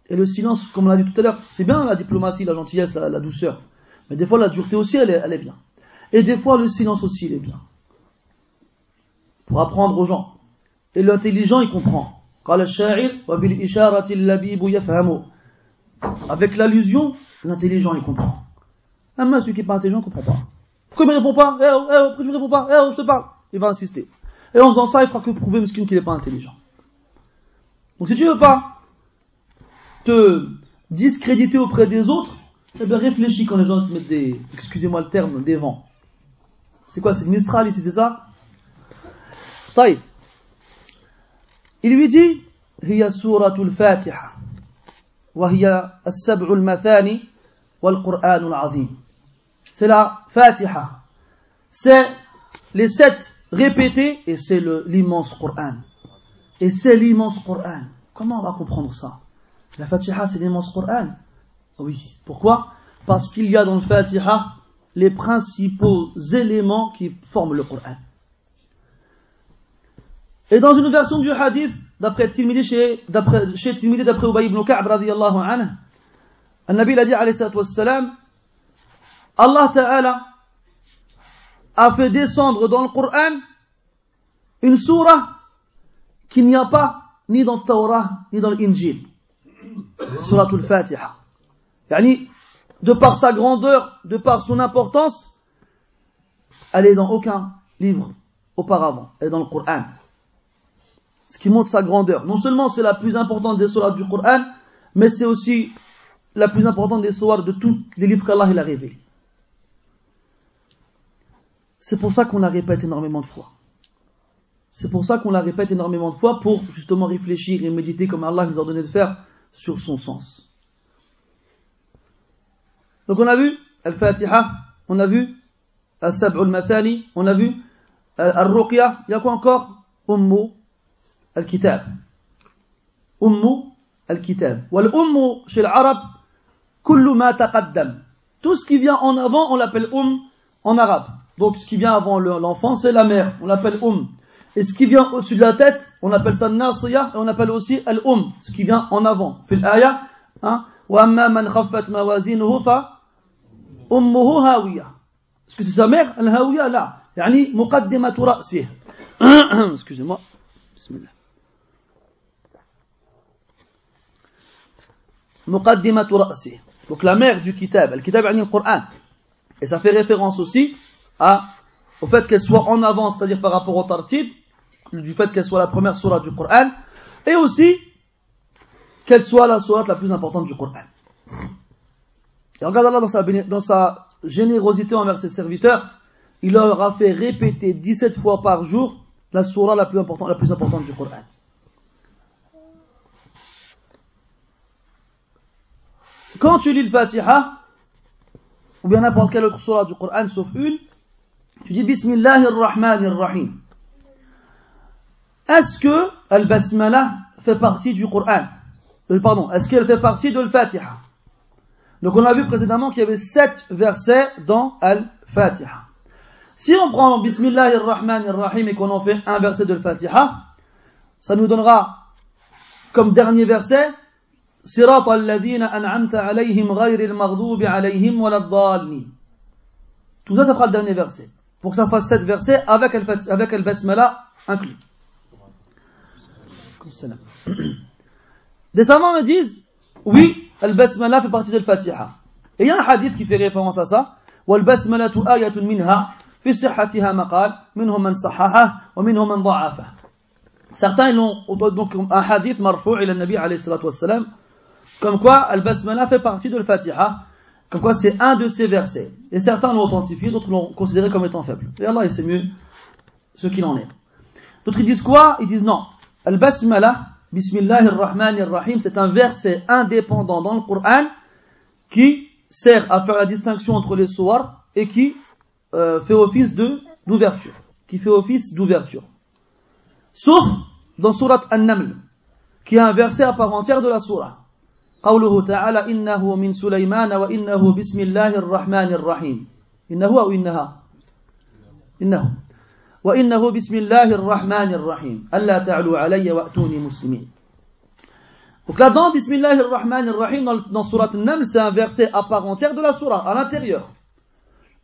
Et le silence, comme on l'a dit tout à l'heure, c'est bien la diplomatie, la gentillesse, la, douceur. Mais des fois, la dureté aussi, elle est, elle est bien. Et des fois, le silence aussi, il est bien. Pour apprendre aux gens. Et l'intelligent, il comprend. Avec l'allusion, l'intelligent, il comprend. Un celui qui n'est pas intelligent, ne comprend pas. Pourquoi il ne répond pas eh oh, eh oh, pourquoi tu ne réponds pas Eh oh, je te parle Il va insister. Et en faisant ça, il fera que prouver qu'il n'est pas intelligent. Donc si tu veux pas te discréditer auprès des autres, eh bien réfléchis quand les gens te mettent des, excusez-moi le terme, des vents. C'est quoi C'est Mistral ici, c'est ça? Taï. Il lui dit هي سورة الفاتحة وهي السبع المثاني والقرآن العظيم C'est la Fatiha. C'est les sept répéter, et c'est l'immense Coran. Et c'est l'immense Coran. Comment on va comprendre ça La Fatiha, c'est l'immense Coran Oui. Pourquoi Parce qu'il y a dans le Fatiha les principaux éléments qui forment le Coran. Et dans une version du hadith, d'après Tirmidhi, chez, d'après, Tirmidhi, d'après Ubay ibn Ka'b, radiallahu anhu, Nabi l'a dit, alayhi wassalam, Allah Ta'ala a fait descendre dans le Coran une surah qu'il n'y a pas ni dans le Torah ni dans l'Injil. Surah al-Fatiha. Yani, de par sa grandeur, de par son importance, elle est dans aucun livre auparavant. Elle est dans le Coran. Ce qui montre sa grandeur. Non seulement c'est la plus importante des surahs du Coran, mais c'est aussi la plus importante des surahs de tous les livres qu'Allah a révélés. C'est pour ça qu'on la répète énormément de fois. C'est pour ça qu'on la répète énormément de fois pour justement réfléchir et méditer comme Allah nous a donné de faire sur son sens. Donc on a vu Al-Fatiha, on a vu Al-Sab'u al-Mathani, on a vu Al-Ruqya, il y a quoi encore? Ummu Al-Kitab. Ummu Al-Kitab. Wal-Ummu chez l'arabe, kullu ma taqaddam. Tout ce qui vient en avant, on l'appelle Um en arabe. Donc ce qui vient avant l'enfant, c'est la mère, on l'appelle Um. Et ce qui vient au-dessus de la tête, on appelle ça Nasiya, et on appelle aussi Al-Um, ce qui vient en avant. Fil aya, hein, وأما من خفت موازينه فأمه هاوية Est-ce que c'est sa mère الهاوية لا يعني مقدمة رأسه excusez-moi بسم مقدمة رأسه donc la mère du kitab le kitab يعني le Coran et ça fait référence aussi à, au fait qu'elle soit en avant, c'est-à-dire par rapport au tartib, du fait qu'elle soit la première surah du Coran, et aussi qu'elle soit la surah la plus importante du Coran. Et regarde Allah dans sa, dans sa générosité envers ses serviteurs, il leur a fait répéter 17 fois par jour la surah la plus importante, la plus importante du Coran. Quand tu lis le Fatiha, ou bien n'importe quelle autre surah du Coran sauf une, tu dis Bismillahir Rahmanir Rahim. Est-ce que Al-Basmala fait partie du Coran? Euh, Pardon, est-ce qu'elle fait partie de Al-Fatiha Donc on a vu précédemment qu'il y avait sept versets dans Al-Fatiha. Si on prend Bismillahir Rahmanir Rahim et qu'on en fait un verset de Al-Fatiha, ça nous donnera comme dernier verset صراط الذين أنعمت عليهم غير المغضوب عليهم ولا الضالين. Tout ça, ça fera le dernier verset pour que ça fasse 7 versets avec el, avec el basmala inclus. Des savants me disent, oui, el basmala fait partie de Fatiha. Et il y a un hadith qui fait référence à ça. والبسملة آية منها في صحتها مقال منهم من صححه ومنهم من ضعفه. Certains ont donc un hadith marfou' ila nabi alayhi salatu wassalam comme quoi al-basmala fait partie de Fatiha comme quoi c'est un de ces versets. Et certains l'ont authentifié, d'autres l'ont considéré comme étant faible. Et Allah, il sait mieux ce qu'il en est. D'autres ils disent quoi? Ils disent non. Al-Basmala, Bismillahir Rahmanir Rahim, c'est un verset indépendant dans le Coran qui sert à faire la distinction entre les soirs et qui euh, fait office de d'ouverture. Qui fait office d'ouverture. Sauf dans Surat An-Naml, qui est un verset à part entière de la Surah. قوله تعالى إنه من سليمان وإنه بسم الله الرحمن الرحيم إنه أو إنها إنه وإنه بسم الله الرحمن الرحيم ألا تعلوا علي وأتوني مسلمين Donc là-dedans, Bismillah ar-Rahman ar-Rahim, dans, dans Surat Nam, c'est un verset à part entière de la Surah, à l'intérieur.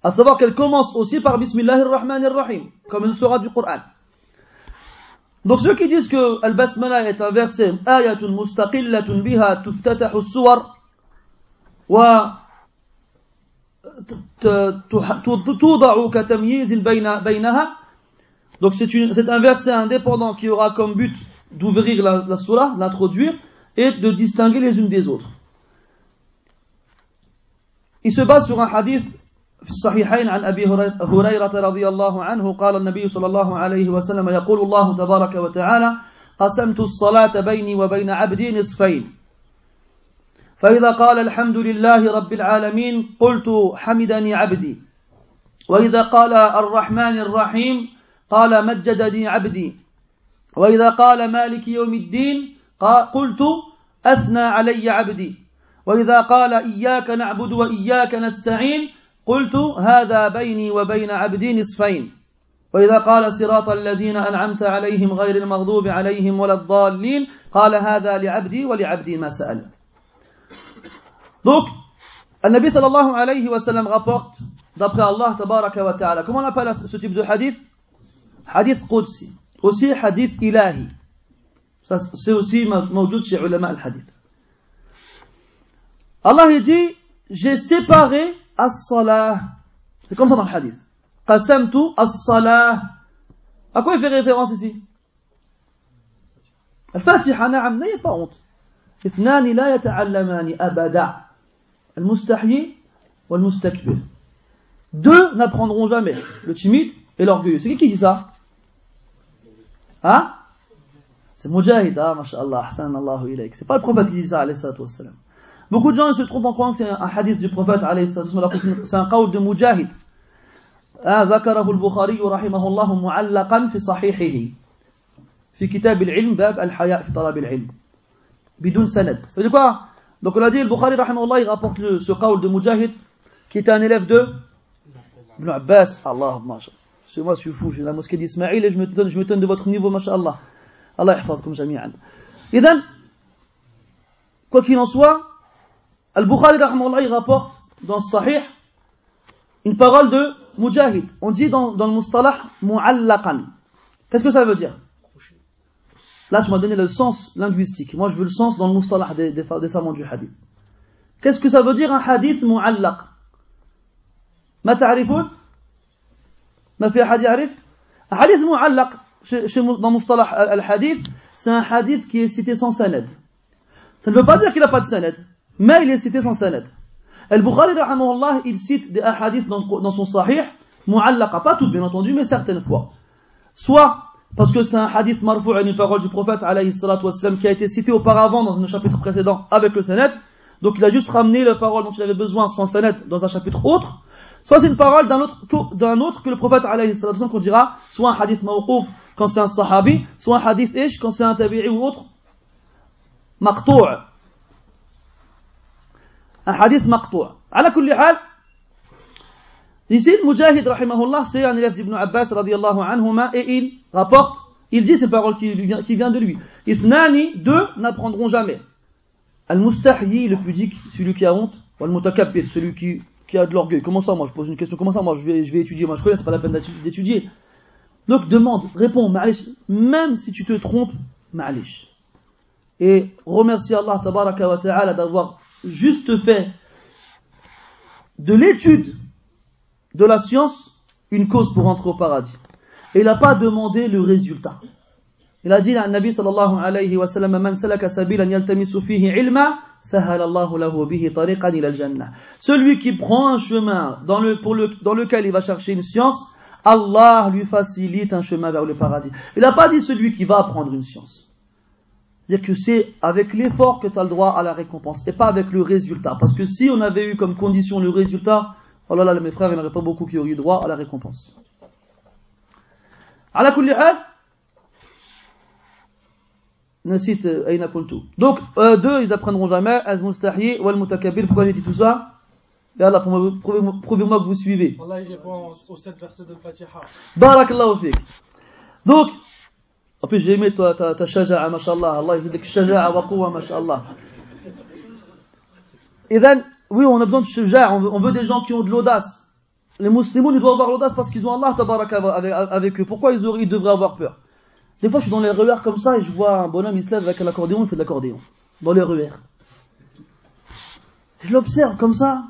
À savoir qu'elle commence aussi par Bismillah ar-Rahman ar-Rahim, comme une Surah du Coran. Donc ceux qui disent que Al-Basmala est un verset ayatun mustaqillatun biha tuftatahu suwar wa tuda'u katamyiz baynaha donc c'est un verset indépendant qui aura comme but d'ouvrir la, la surah, l'introduire et de distinguer les unes des autres. Il se base sur un hadith في الصحيحين عن أبي هريرة رضي الله عنه قال النبي صلى الله عليه وسلم يقول الله تبارك وتعالى قسمت الصلاة بيني وبين عبدي نصفين. فإذا قال الحمد لله رب العالمين قلت حمدني عبدي. وإذا قال الرحمن الرحيم قال مجدني عبدي. وإذا قال مالك يوم الدين قلت أثنى علي عبدي. وإذا قال إياك نعبد وإياك نستعين قلت هذا بيني وبين عبدي نصفين. وإذا قال صراط الذين أنعمت عليهم غير المغضوب عليهم ولا الضالين قال هذا لعبدي ولعبدي ما سأل. دوك النبي صلى الله عليه وسلم غفرت دبر الله تبارك وتعالى كما نقول ستبد الحديث حديث قدسي aussi حديث إلهي c'est موجود في علماء الحديث الله يجي جي séparé as-salah. C'est comme ça dans le hadith. Qasamtu as-salah. À quoi il fait référence ici Al-Fatiha, na'am, n'ayez pas honte. اثنان لا يتعلمان أبدا المستحيي والمستكبر Deux n'apprendront jamais, le timide et l'orgueilleux. C'est qui qui dit ça Hein C'est Mujahid, ah, masha'Allah, ahsan Allahu ilayk. C'est pas le prophète qui dit ça, alayhi salatu wassalam. Beaucoup de gens se trompent en croyant que c'est un hadith du prophète. C'est un qawl de Mujahid. ذكره البخاري رحمه الله معلقا في صحيحه في كتاب العلم باب الحياء في طلب العلم بدون سند ça veut dire quoi donc on a dit le Bukhari رحمه الله il rapporte le, ce qawl de Mujahid qui était un élève de Ibn Abbas Allah c'est moi je suis fou j'ai la mosquée d'Ismaïl et je me donne je me donne de votre niveau mashallah Allah yahfazkum jami'an إذن quoi qu'il en soit Al-Bukhari رحمه الله il rapporte dans le Sahih une parole de Mujahid. On dit dans, dans le mustalah mu'allaqan. Qu'est-ce que ça veut dire Là, tu m'as donné le sens linguistique. Moi, je veux le sens dans le mustalah des, des, des savants du hadith. Qu'est-ce que ça veut dire un hadith mu'allaq ما تعرفون؟ ما في أحد يعرف؟ Un hadith mu'allaq dans mustalah al-hadith, c'est un hadith qui est cité sans sanad. Ça ne veut pas dire qu'il n'a pas de sanad, mais il est cité sans sanad. Al-Bukhari, il cite des hadiths dans, dans son sahih, mu'allaqa, pas toutes bien entendu, mais certaines fois. Soit parce que c'est un hadith marfou' une parole du prophète alayhi qui a été cité auparavant dans un chapitre précédent avec le sanad, donc il a juste ramené la parole dont il avait besoin sans sanad dans un chapitre autre, soit c'est une parole d'un autre, que le prophète alayhi qu'on dira, soit un hadith mawqouf quand c'est un sahabi, soit un hadith ish quand c'est un tabi'i ou autre, maqtou' un hadith maqtua. À kulli hal, ici, Mujahid, rahimahullah, c'est un élève d'Ibn Abbas, radiallahu anhuma, et il rapporte, il dit ces paroles qui, viennent de lui. Ithnani, deux, n'apprendront jamais. Al-Mustahyi, le pudique, celui qui a honte, ou Al-Mutakabbir, celui qui, qui a de l'orgueil. Comment ça, moi, je pose une question, comment ça, moi, je vais, je vais étudier, moi, je connais, c'est pas la peine d'étudier. Donc, demande, réponds, ma'alish, même si tu te trompes, ma'alish. Et remercie Allah, tabaraka wa ta'ala, d'avoir juste fait de l'étude de la science une cause pour entrer au paradis. Et il n'a pas demandé le résultat. Il a dit à Nabi sallallahu alayhi wa sallam Man. Celui qui prend un chemin dans, le, pour le, dans lequel il va chercher une science, Allah lui facilite un chemin vers le paradis. Il n'a pas dit celui qui va apprendre une science dire que c'est avec l'effort que tu as le droit à la récompense et pas avec le résultat. Parce que si on avait eu comme condition le résultat, oh là là, mes frères, il n'y en aurait pas beaucoup qui auraient eu droit à la récompense. Euh, Donc, euh, deux, ils apprendront jamais. Pourquoi j'ai dit tout ça? Là, prouvez-moi que vous suivez. Allah, il. Barakallahu. Donc, en plus, j'ai aimé toi, ta, ta shaja'a, mashallah. Allah, il dit que shaja'a wa quwa, mashallah. Et then, oui, on a besoin de shaja'a, on, on veut des gens qui ont de l'audace. Les musulmans, ils doivent avoir l'audace parce qu'ils ont Allah tabaraka avec, avec eux. Pourquoi ils, auraient, ils devraient avoir peur? Des fois, je suis dans les ruères comme ça et je vois un bonhomme, il se lève avec l'accordéon, il fait de l'accordéon. Dans les ruères. Je l'observe comme ça.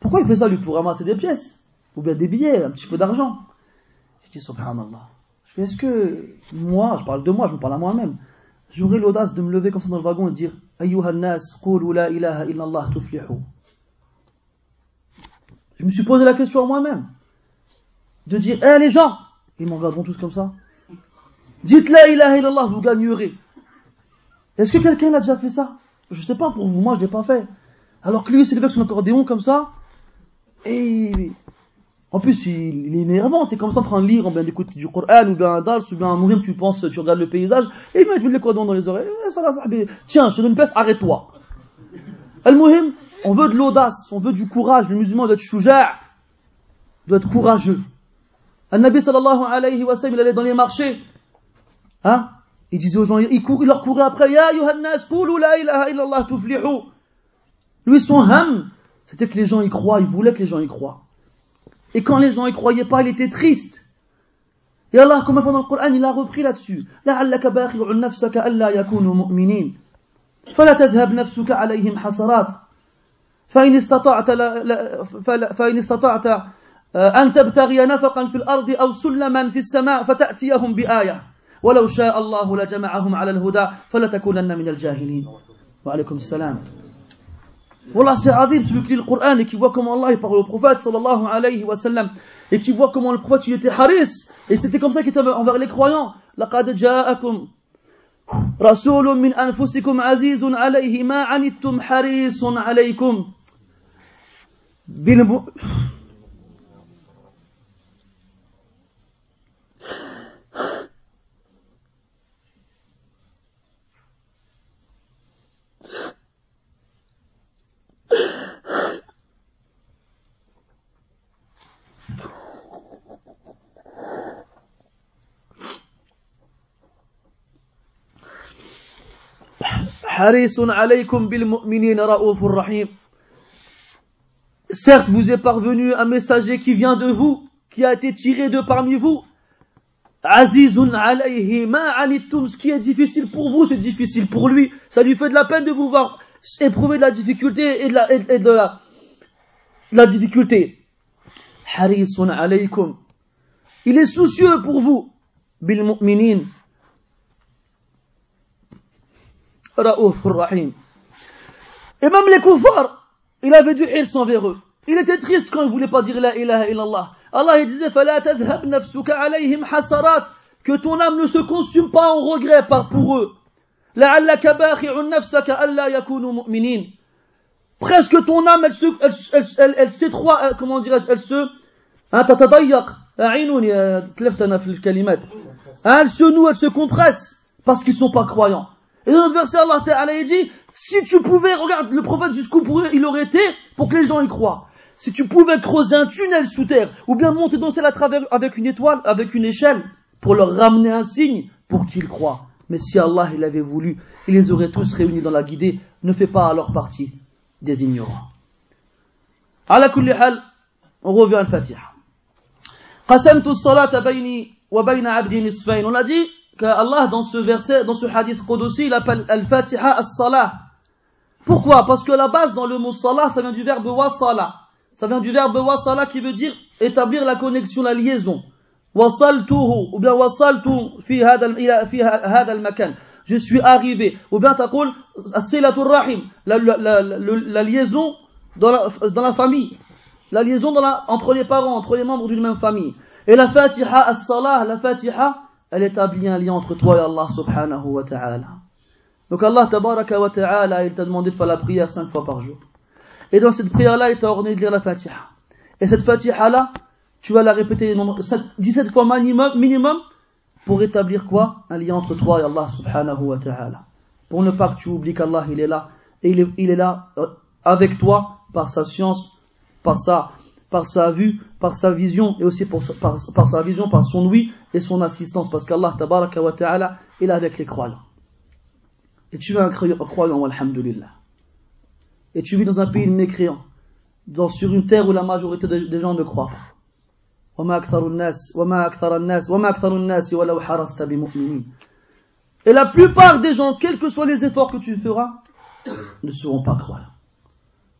Pourquoi il fait ça, lui, pour ramasser des pièces? Ou bien des billets, un petit peu d'argent? Je dis, subhanallah. Je fais, est-ce que moi, je parle de moi, je me parle à moi-même, j'aurais l'audace de me lever comme ça dans le wagon et dire, Ayyuhan nas, qulu la ilaha illallah tuflihu. Je me suis posé la question à moi-même. De dire, eh les gens, ils m'en regarderont tous comme ça. Dites la ilaha illallah, vous gagnerez. Est-ce que quelqu'un l'a déjà fait ça? Je sais pas pour vous, moi je l'ai pas fait. Alors que lui, s'est levé avec son accordéon comme ça, et En plus, il, il est énervant, t'es comme ça en train de lire, ou bien d'écouter du Coran, ou bien un dars, ou bien un mourim, tu penses, tu regardes le paysage, et il met les cordons dans les oreilles. Eh, ça ça. Tiens, je te donne une pièce, arrête-toi. Al-Muhim, on veut de l'audace, on veut du courage, le musulman doit être chouja', doit être courageux. Al-Nabi sallallahu alayhi wa sallam, il allait dans les marchés, hein, il disait aux gens, il, il leur courait après, Ya yuhannas, koulou la ilaha illallah tuflihu. Lui, son ham, c'était que les gens y croient, il voulait que les gens y croient. Et quand les gens y croyaient pas, il était triste. Et Allah, comme dans le Coran, il a repris là-dessus. لعلك باخع نفسك ألا يكونوا مؤمنين. فلا تذهب نفسك عليهم حسرات. فإن استطعت فإن استطعت أن تبتغي نفقا في الأرض أو سلما في السماء فتأتيهم بآية. ولو شاء الله لجمعهم على الهدى فلتكونن من الجاهلين. وعليكم السلام. Voilà, c'est Adib, celui qui lit le Coran et qui voit comment Allah il parle au prophète sallallahu alayhi wa sallam et qui voit comment le prophète il était haris et c'était comme ça qu'il était envers les croyants. لقد جاءكم رسول من أنفسكم عزيز عليه ما عنتم حريص عليكم بالم... Certes, vous est parvenu un messager qui vient de vous, qui a été tiré de parmi vous. Azizun alayhi ma anittum, ce qui est difficile pour vous, c'est difficile pour lui. Ça lui fait de la peine de vous voir éprouver de la difficulté et de la, et de la, de la difficulté. Harisun alaykum. Il est soucieux pour vous. Bil mu'minin. Rahim. Et même les koufars, il avait du hirs envers eux. Il était triste quand il voulait pas dire la ilaha illallah. Allah il disait فَلَا تَذْهَبْ نَفْسُكَ عَلَيْهِمْ حَسَرَاتٍ Que ton âme ne se consume pas en regret par pour eux. لَعَلَّكَ بَاخِعُ نَفْسَكَ أَلَّا يَكُونُوا مُؤْمِنِينَ Presque ton âme, elle se, elle, elle, elle, elle s'étroit, comment dirais-je, elle se, hein, تتضيق أعينوني تلفتنا في الكلمات. Hein, elle se noue, elle se compresse parce qu'ils sont pas croyants. Et dans notre verset, Allah Ta'ala dit, si tu pouvais, regarde, le prophète jusqu'où il aurait été pour que les gens y croient. Si tu pouvais creuser un tunnel sous terre, ou bien monter dans ciel à travers, avec une étoile, avec une échelle, pour leur ramener un signe, pour qu'ils croient. Mais si Allah, il avait voulu, il les aurait tous réunis dans la guidée, ne fait pas alors partie des ignorants. Hal, on revient à Fatiha. Qasamtu salata bayni wa bayna abdi nisfayn. On a dit, qu'Allah, dans ce verset, dans ce hadith Qudsi, il appelle Al-Fatiha As-Salah. Pourquoi? Parce que la base dans le mot Salah, ça vient du verbe wasala. Ça vient du verbe wasala qui veut dire établir la connexion, la liaison. Wasaltuhu, ou bien wasaltu fi hada al-makan. Je suis arrivé. Ou bien taqul as-silatur rahim, la, la, la, liaison dans la, famille. La liaison entre les parents, entre les membres d'une même famille. Et la Fatiha as-Salah, la Fatiha, elle établit un lien entre toi et Allah subhanahu wa ta'ala. Donc Allah tabaraka wa ta'ala, il t'a demandé de faire la prière cinq fois par jour. Et dans cette prière-là, il t'a ordonné de lire la Fatiha. Et cette Fatiha-là, tu vas la répéter 17 fois minimum, pour établir quoi? Un lien entre toi et Allah subhanahu wa ta'ala. Pour ne pas que tu oublies qu'Allah, il est là. Et il est, il est là euh, avec toi par sa science, par sa par sa vue, par sa vision, et aussi par, sa vision, par son oui et son assistance, parce qu'Allah tabaraka wa ta'ala, est avec les croyants. Et tu es un croyant, alhamdulillah. Et tu vis dans un pays de mécréants, sur une terre où la majorité des gens ne croient pas. Et la plupart des gens, quels que soient les efforts que tu feras, ne seront pas croyants.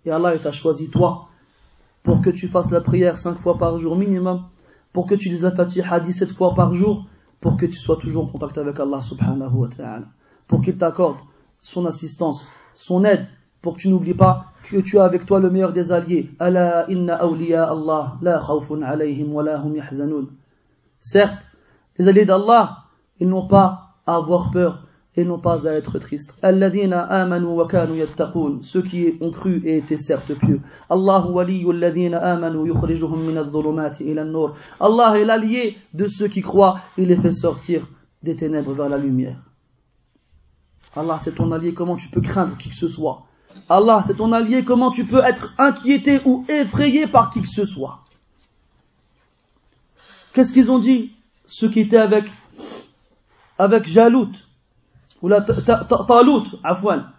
Et Allah t'a choisi toi pour que tu fasses la prière cinq fois par jour minimum, pour que tu lises la Fatiha 17 fois par jour, pour que tu sois toujours en contact avec Allah subhanahu wa ta'ala, pour qu'il t'accorde son assistance, son aide, pour que tu n'oublies pas que tu as avec toi le meilleur des alliés. Allah inna awliya Allah la khawfun alayhim wa hum yahzanun. Certes, les alliés d'Allah, ils n'ont pas à avoir peur et non pas à être tristes. Alladhina amanu wa kanu ceux qui ont cru et étaient certes pieux. Alladhina amanu. Allah est l'allié de ceux qui croient, il les fait sortir des ténèbres vers la lumière. Allah c'est ton allié, comment tu peux craindre qui que ce soit? Allah c'est ton allié, comment tu peux être inquiété ou effrayé par qui que ce soit? Qu'est-ce qu'ils ont dit Ceux qui étaient avec, avec ou la Talut, Afwan.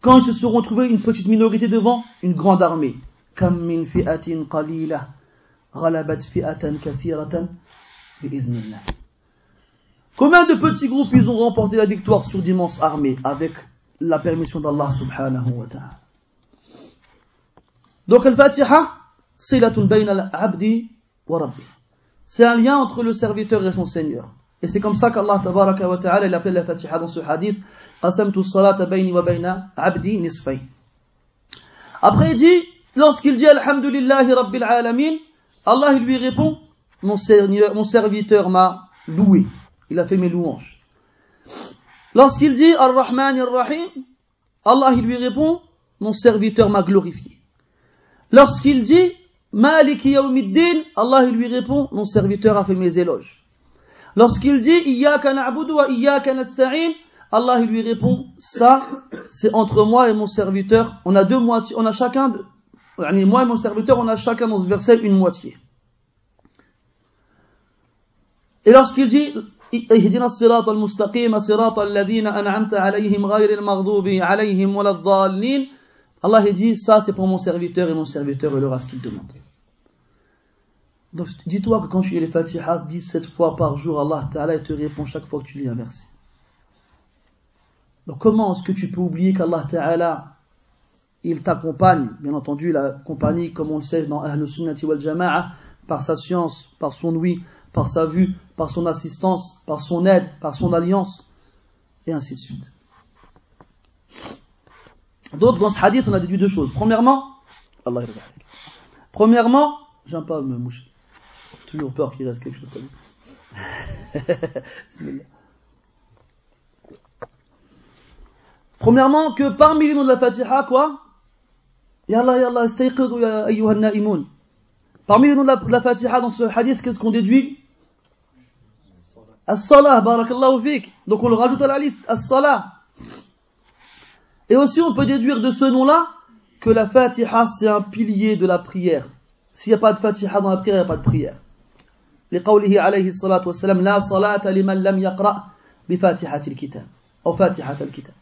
Quand ils se seront trouvés une petite minorité devant une grande armée. Kam min fi'atin qalila ghalabat fi'atan kathiratan. Combien de petits groupes ils ont remporté la victoire sur d'immenses armées avec la permission d'Allah subhanahu wa ta'ala. Donc al-Fatiha, c'est la al-abdi wa rabbi. C'est un lien entre le serviteur et son Seigneur. Et c'est comme ça qu'Allah tabaraka wa ta'ala appelle la Fatiha dans ce hadith qasamtu salata bayni wa bayna abdi nisfay. Après il dit lorsqu'il dit alhamdulillahi rabbil alamin Allah lui répond mon serviteur m'a loué il a fait mes louanges. Lorsqu'il dit Ar-Rahman Ar-Rahim, Allah il lui répond Mon serviteur m'a glorifié. Lorsqu'il dit Malik Yawmiddin, Allah il lui répond Mon serviteur a fait mes éloges. Lorsqu'il dit Iyaka na'budu wa Iyaka nasta'in, Allah lui répond Ça, c'est entre moi et mon serviteur. On a deux moitiés, on a chacun, moi et mon serviteur, on a chacun dans ce verset une moitié. Et lorsqu'il dit اهدنا الصراط المستقيم صراط الذين أنعمت عليهم غير المغضوب عليهم ولا الضالين Allah dit ça c'est pour mon serviteur et mon serviteur aura ce qu'il demande. Donc dis-toi que quand tu lis les Fatiha 17 fois par jour, Allah Ta'ala te répond chaque fois que tu lis un verset. Donc comment est-ce que tu peux oublier qu'Allah Ta'ala il t'accompagne, bien entendu la compagnie comme on le sait dans Ahl Sunnati wal Jama'a, par sa science, par son ouïe, par sa vue, par son assistance, par son aide, par son alliance, et ainsi de suite. D'autres, dans ce hadith, on a déduit deux choses. Premièrement, Allah Premièrement, j'aime pas me moucher. Toujours peur qu'il reste quelque chose comme <laughs> Premièrement, que parmi les noms de la Fatiha, quoi? Ya Allah, Ya Allah, ya na'imun. Parmi les noms de la, de la Fatiha dans ce hadith, qu'est-ce qu'on déduit? As-salah, barakallahu fik. Donc on le rajoute à la liste. As-salah. Et aussi on peut déduire de ce nom-là que la Fatiha c'est un pilier de la prière. S'il n'y a pas de Fatiha dans la prière, il n'y a pas de prière. لقوله عليه الصلاة والسلام لا صلاة لمن لم يقرأ بفاتحة الكتاب أو فاتحة الكتاب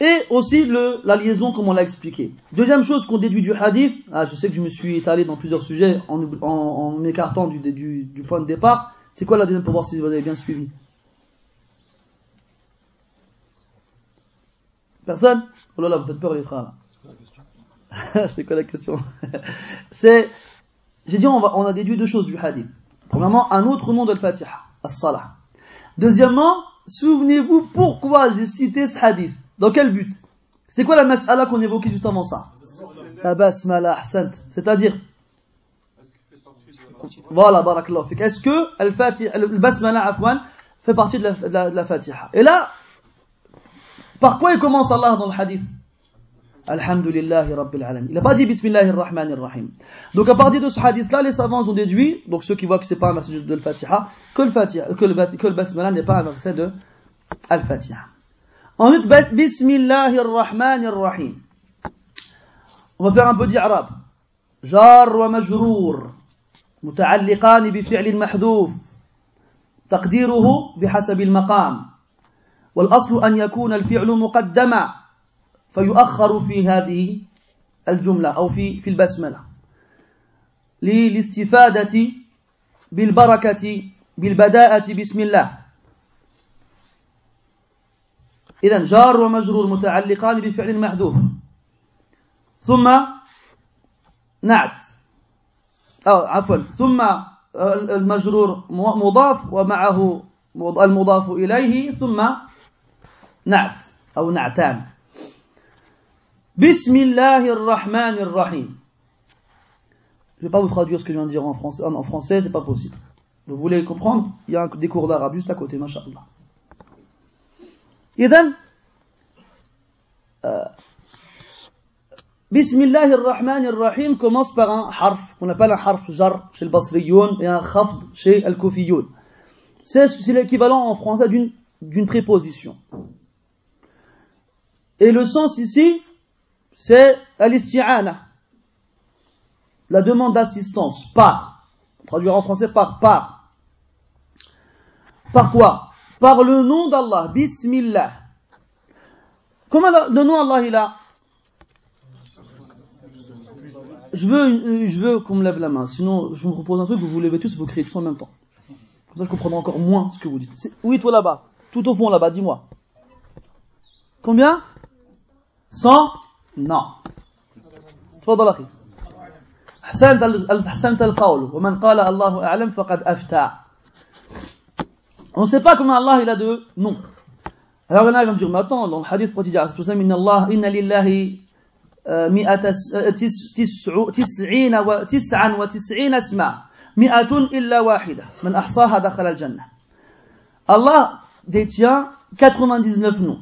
et aussi le, la liaison comme on l'a expliqué. Deuxième chose qu'on déduit du hadith, ah, je sais que je me suis étalé dans plusieurs sujets en, en, en m'écartant du, du, du, point de départ. C'est quoi la deuxième pour voir si vous avez bien suivi Personne Oh là là, vous faites peur les frères. <laughs> C'est quoi la question <laughs> C'est, j'ai dit on, a déduit deux choses du hadith. Premièrement, un autre nom de al-Fatiha, as-Salah. Deuxièmement, souvenez-vous pourquoi j'ai cité ce hadith. Dans quel but? C'est quoi la mas'ala qu'on évoquait juste avant ça? La basmala ahsant. C'est-à-dire Voilà, barakallahu fik. Est-ce que le basmala afwan fait partie de la, de, de la fatiha? Et là, par quoi il commence Allah dans le hadith? Alhamdulillahi Rabbil Alamin. Il n'a pas dit Bismillahir Rahmanir Rahim. Donc à partir de ce hadith-là, les savants ont déduit, donc ceux qui voient que c'est pas un verset de Al-Fatiha, que le, Fatiha, que le, que le Basmala n'est pas un verset de Al-Fatiha. Ensuite, Bismillahir Rahmanir Rahim. On va faire un peu d'Arab. جار ومجرور متعلقان بفعل محذوف تقديره بحسب المقام والأصل أن يكون الفعل مقدما فيؤخر في هذه الجملة أو في في البسملة. للاستفادة بالبركة بالبداءة بسم الله. إذا جار ومجرور متعلقان بفعل محذوف. ثم نعت. أو عفوا. ثم المجرور مضاف ومعه المضاف إليه. ثم نعت. أو نعتان. بسم الله الرحمن الرحيم Je ne vais pas vous traduire ce que je viens de dire en français, en français c'est pas possible. Vous voulez comprendre Il y a des cours d'arabe juste à côté, mashallah. إذن بسم الله الرحمن الرحيم commence par un harf qu'on appelle un harf jar chez le basriyoun et un khafd chez le kufiyoun. C'est l'équivalent en français d'une d'une préposition. Et le sens ici, c'est al-isti'ana, la demande d'assistance, par. Traduire en français par, par. Par quoi? Par le nom d'Allah, Bismillah. Comment le nom d'Allah il a? Je veux, je veux qu'on me lève la main, sinon je vous propose un truc, vous vous levez tous et vous criez tous en même temps. Comme ça je comprendrai encore moins ce que vous dites. Oui, toi là-bas, tout au fond là-bas, dis-moi. Combien? 100 Non. تفضل أخي أحسنت أحسنت القول ومن قال الله أعلم فقد أفتى On ne sait pas comment Allah il a de noms. Alors il y en a qui vont dire, mais attends, dans le hadith prodigue, inna Allah, inna lillahi مئة تسعين وتسعا وتسعين اسما مئة إلا واحدة من أحصاها دخل الجنة Allah détient 99 noms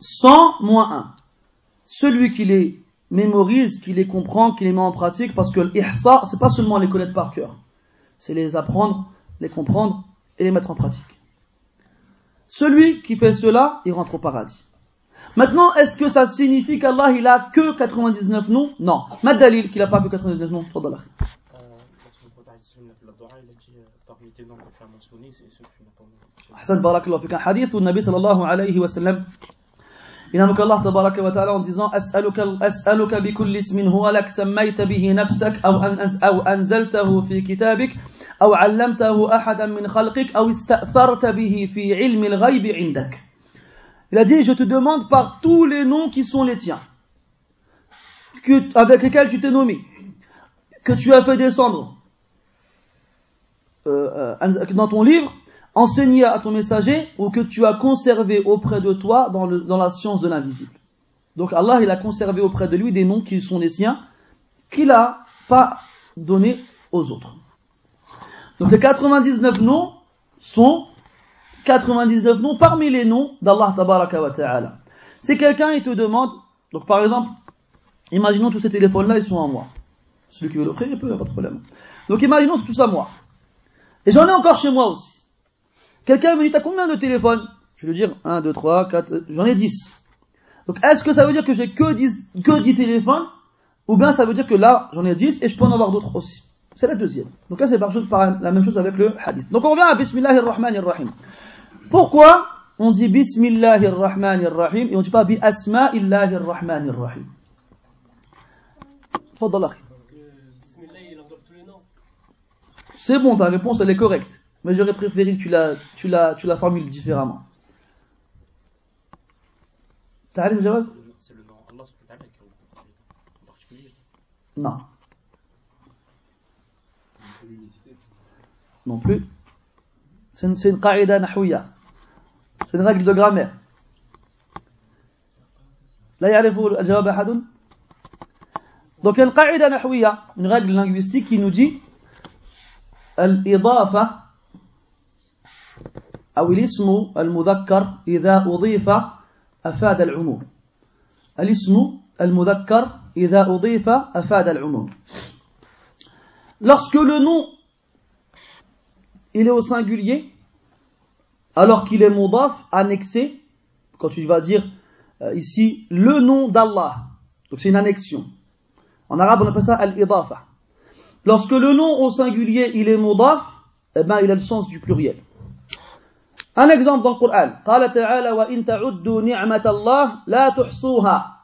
100 moins 1 celui qui les mémorise, qui les comprend, qui les met en pratique, parce que l'ihsa, c'est pas seulement les connaître par cœur, c'est les apprendre, les comprendre et les mettre en pratique. Celui qui fait cela, il rentre au paradis. Maintenant, est-ce que ça signifie qu'Allah il a que 99 noms Non. Madalil qu'il a pas que 99 noms. Tfadal akhi. أحسنت بارك الله فيك حديث النبي صلى الله عليه وسلم ينامك الله تبارك وتعالى en disant أسألك, أسألك بكل اسم هو لك سميت به نفسك أو, أو أنزلته في كتابك أو علمته أحدا من خلقك أو استأثرت به في علم الغيب عندك Il a dit, je te demande par tous les noms qui sont les tiens, que, avec lesquels tu t'es nommé, que tu as fait descendre euh, euh, dans ton livre, enseigné à ton messager, ou que tu as conservé auprès de toi dans, la science de l'invisible. Donc Allah, il a conservé auprès de lui des noms qui sont les siens, qu'il n'a pas donnés aux autres. Donc les 99 noms sont 99 noms parmi les noms d'Allah tabaraka wa ta'ala. Si quelqu'un il te demande, donc par exemple, imaginons tous ces téléphones-là, ils sont à moi. Celui qui veut l'offrir, il peut, il a pas de problème. Donc imaginons c'est tous à moi. Et j'en ai encore chez moi aussi. Quelqu'un me dit, t'as combien de téléphones Je vais lui dire, 1, 2, 3, 4, j'en ai 10. Donc est-ce que ça veut dire que j'ai que 10, que 10 téléphones Ou bien ça veut dire que là, j'en ai 10 et je peux en avoir d'autres aussi? C'est la deuxième. Donc là, c'est par la même chose avec le hadith. Donc on revient à Bismillahirrahmanirrahim. Pourquoi on dit Bismillahir Rahmanir Rahim et on ne dit pas Bi Asma'illahir Rahmanir Rahim C'est bon, ta réponse elle est correcte. Mais j'aurais préféré que tu la, tu la, tu la formules différemment. C'est le nom Allah en particulier Non. Non plus. C'est une, une qaïda nahouya. C'est une règle de grammaire. لا يعرف الجواب أحد Donc il y a une qaïda nahouya, une règle linguistique qui nous dit الإضافة أو الاسم المذكر إذا أضيف أفاد العموم الاسم المذكر إذا أضيف أفاد العموم Lorsque le nom il est au singulier, alors qu'il est mudaf, annexé, quand tu vas dire euh, ici le nom d'Allah. Donc c'est une annexion. En arabe, on appelle ça al-idafa. Lorsque le nom au singulier, il est mudaf, eh ben, il a le sens du pluriel. Un exemple dans le Coran. قال تعالى وإن تعدوا نعمة الله لا تحصوها.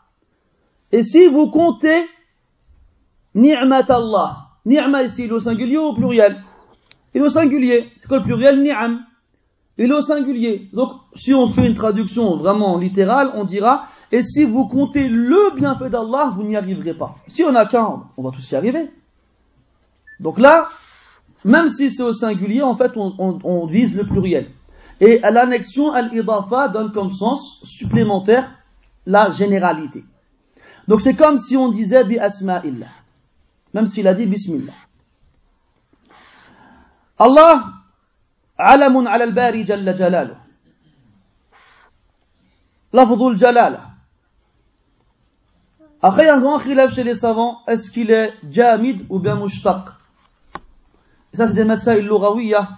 Et si vous comptez ni'mat Allah. Ni'ma ici, il est au singulier ou au pluriel Il est au singulier. C'est quoi le pluriel Ni'am. Il est au singulier. Donc, si on fait une traduction vraiment littérale, on dira, et si vous comptez le bienfait d'Allah, vous n'y arriverez pas. Si on a qu'un, on va tous y arriver. Donc là, même si c'est au singulier, en fait, on, on, on vise le pluriel. Et l'annexion al-idafa donne comme sens supplémentaire la généralité. Donc c'est comme si on disait bi asma'illah, même s'il a dit bismillah. Allah, alamun ala al-bari jalla jalaluh. Lafdul jalala. Après un grand khilaf chez les savants, est-ce qu'il est jamid ou bien mushtaq? Ça c'est des masaïl lourawiyyah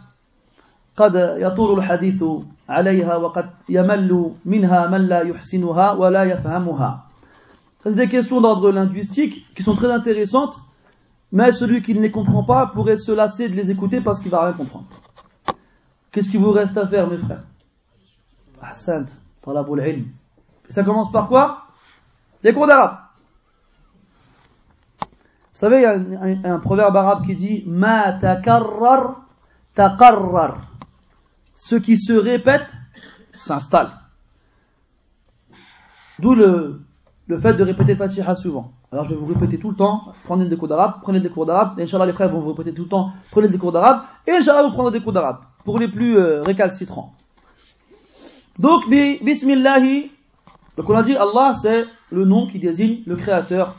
قد يطول الحديث عليها وقد يمل منها من لا يحسنها ولا يفهمها. Ça, c'est des questions d'ordre linguistique qui sont très intéressantes, mais celui qui ne les comprend pas pourrait se lasser de les écouter parce qu'il va rien comprendre. Qu'est-ce qu'il vous reste à faire, mes frères Ahsant, talabul ilm. Et ça commence par quoi Les cours d'arabe. Vous savez, il y a un, un, un proverbe arabe qui dit Ma takarrar taqarrar. Ce qui se répète s'installe. D'où le, fait de répéter Fatiha souvent. Alors je vais vous répéter tout le temps, prenez des cours d'arabe, prenez des cours d'arabe, Inch'Allah les frères vont vous répéter tout le temps, prenez des cours d'arabe, et Inch'Allah vous prendrez des cours d'arabe, pour les plus euh, récalcitrants. Donc, bi, bismillahi, donc on a dit Allah c'est le nom qui désigne le créateur,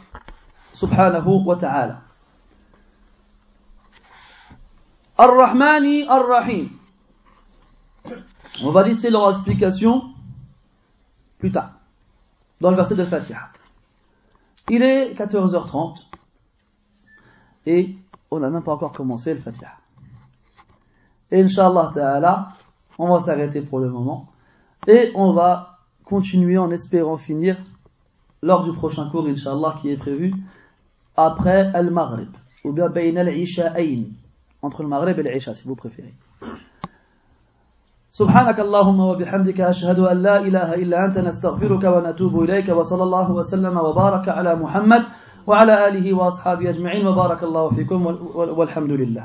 subhanahu wa ta'ala. Ar-Rahmani Ar-Rahim. On va laisser leur explication plus tard, dans le verset de Fatiha. Il est 14h30 et on n'a même pas encore commencé le Fatiha. Et Inch'Allah Ta'ala, on va s'arrêter pour le moment et on va continuer en espérant finir lors du prochain cours, Inch'Allah, qui est prévu après Al-Maghrib ou bien Bain al-Isha'ayn entre le Maghrib et l'Isha si vous préférez. سبحانك اللهم وبحمدك أشهد أن لا إله إلا أنت نستغفرك ونتوب إليك وصلى الله وسلم وبارك على محمد وعلى آله وأصحابه أجمعين وبارك الله فيكم والحمد لله.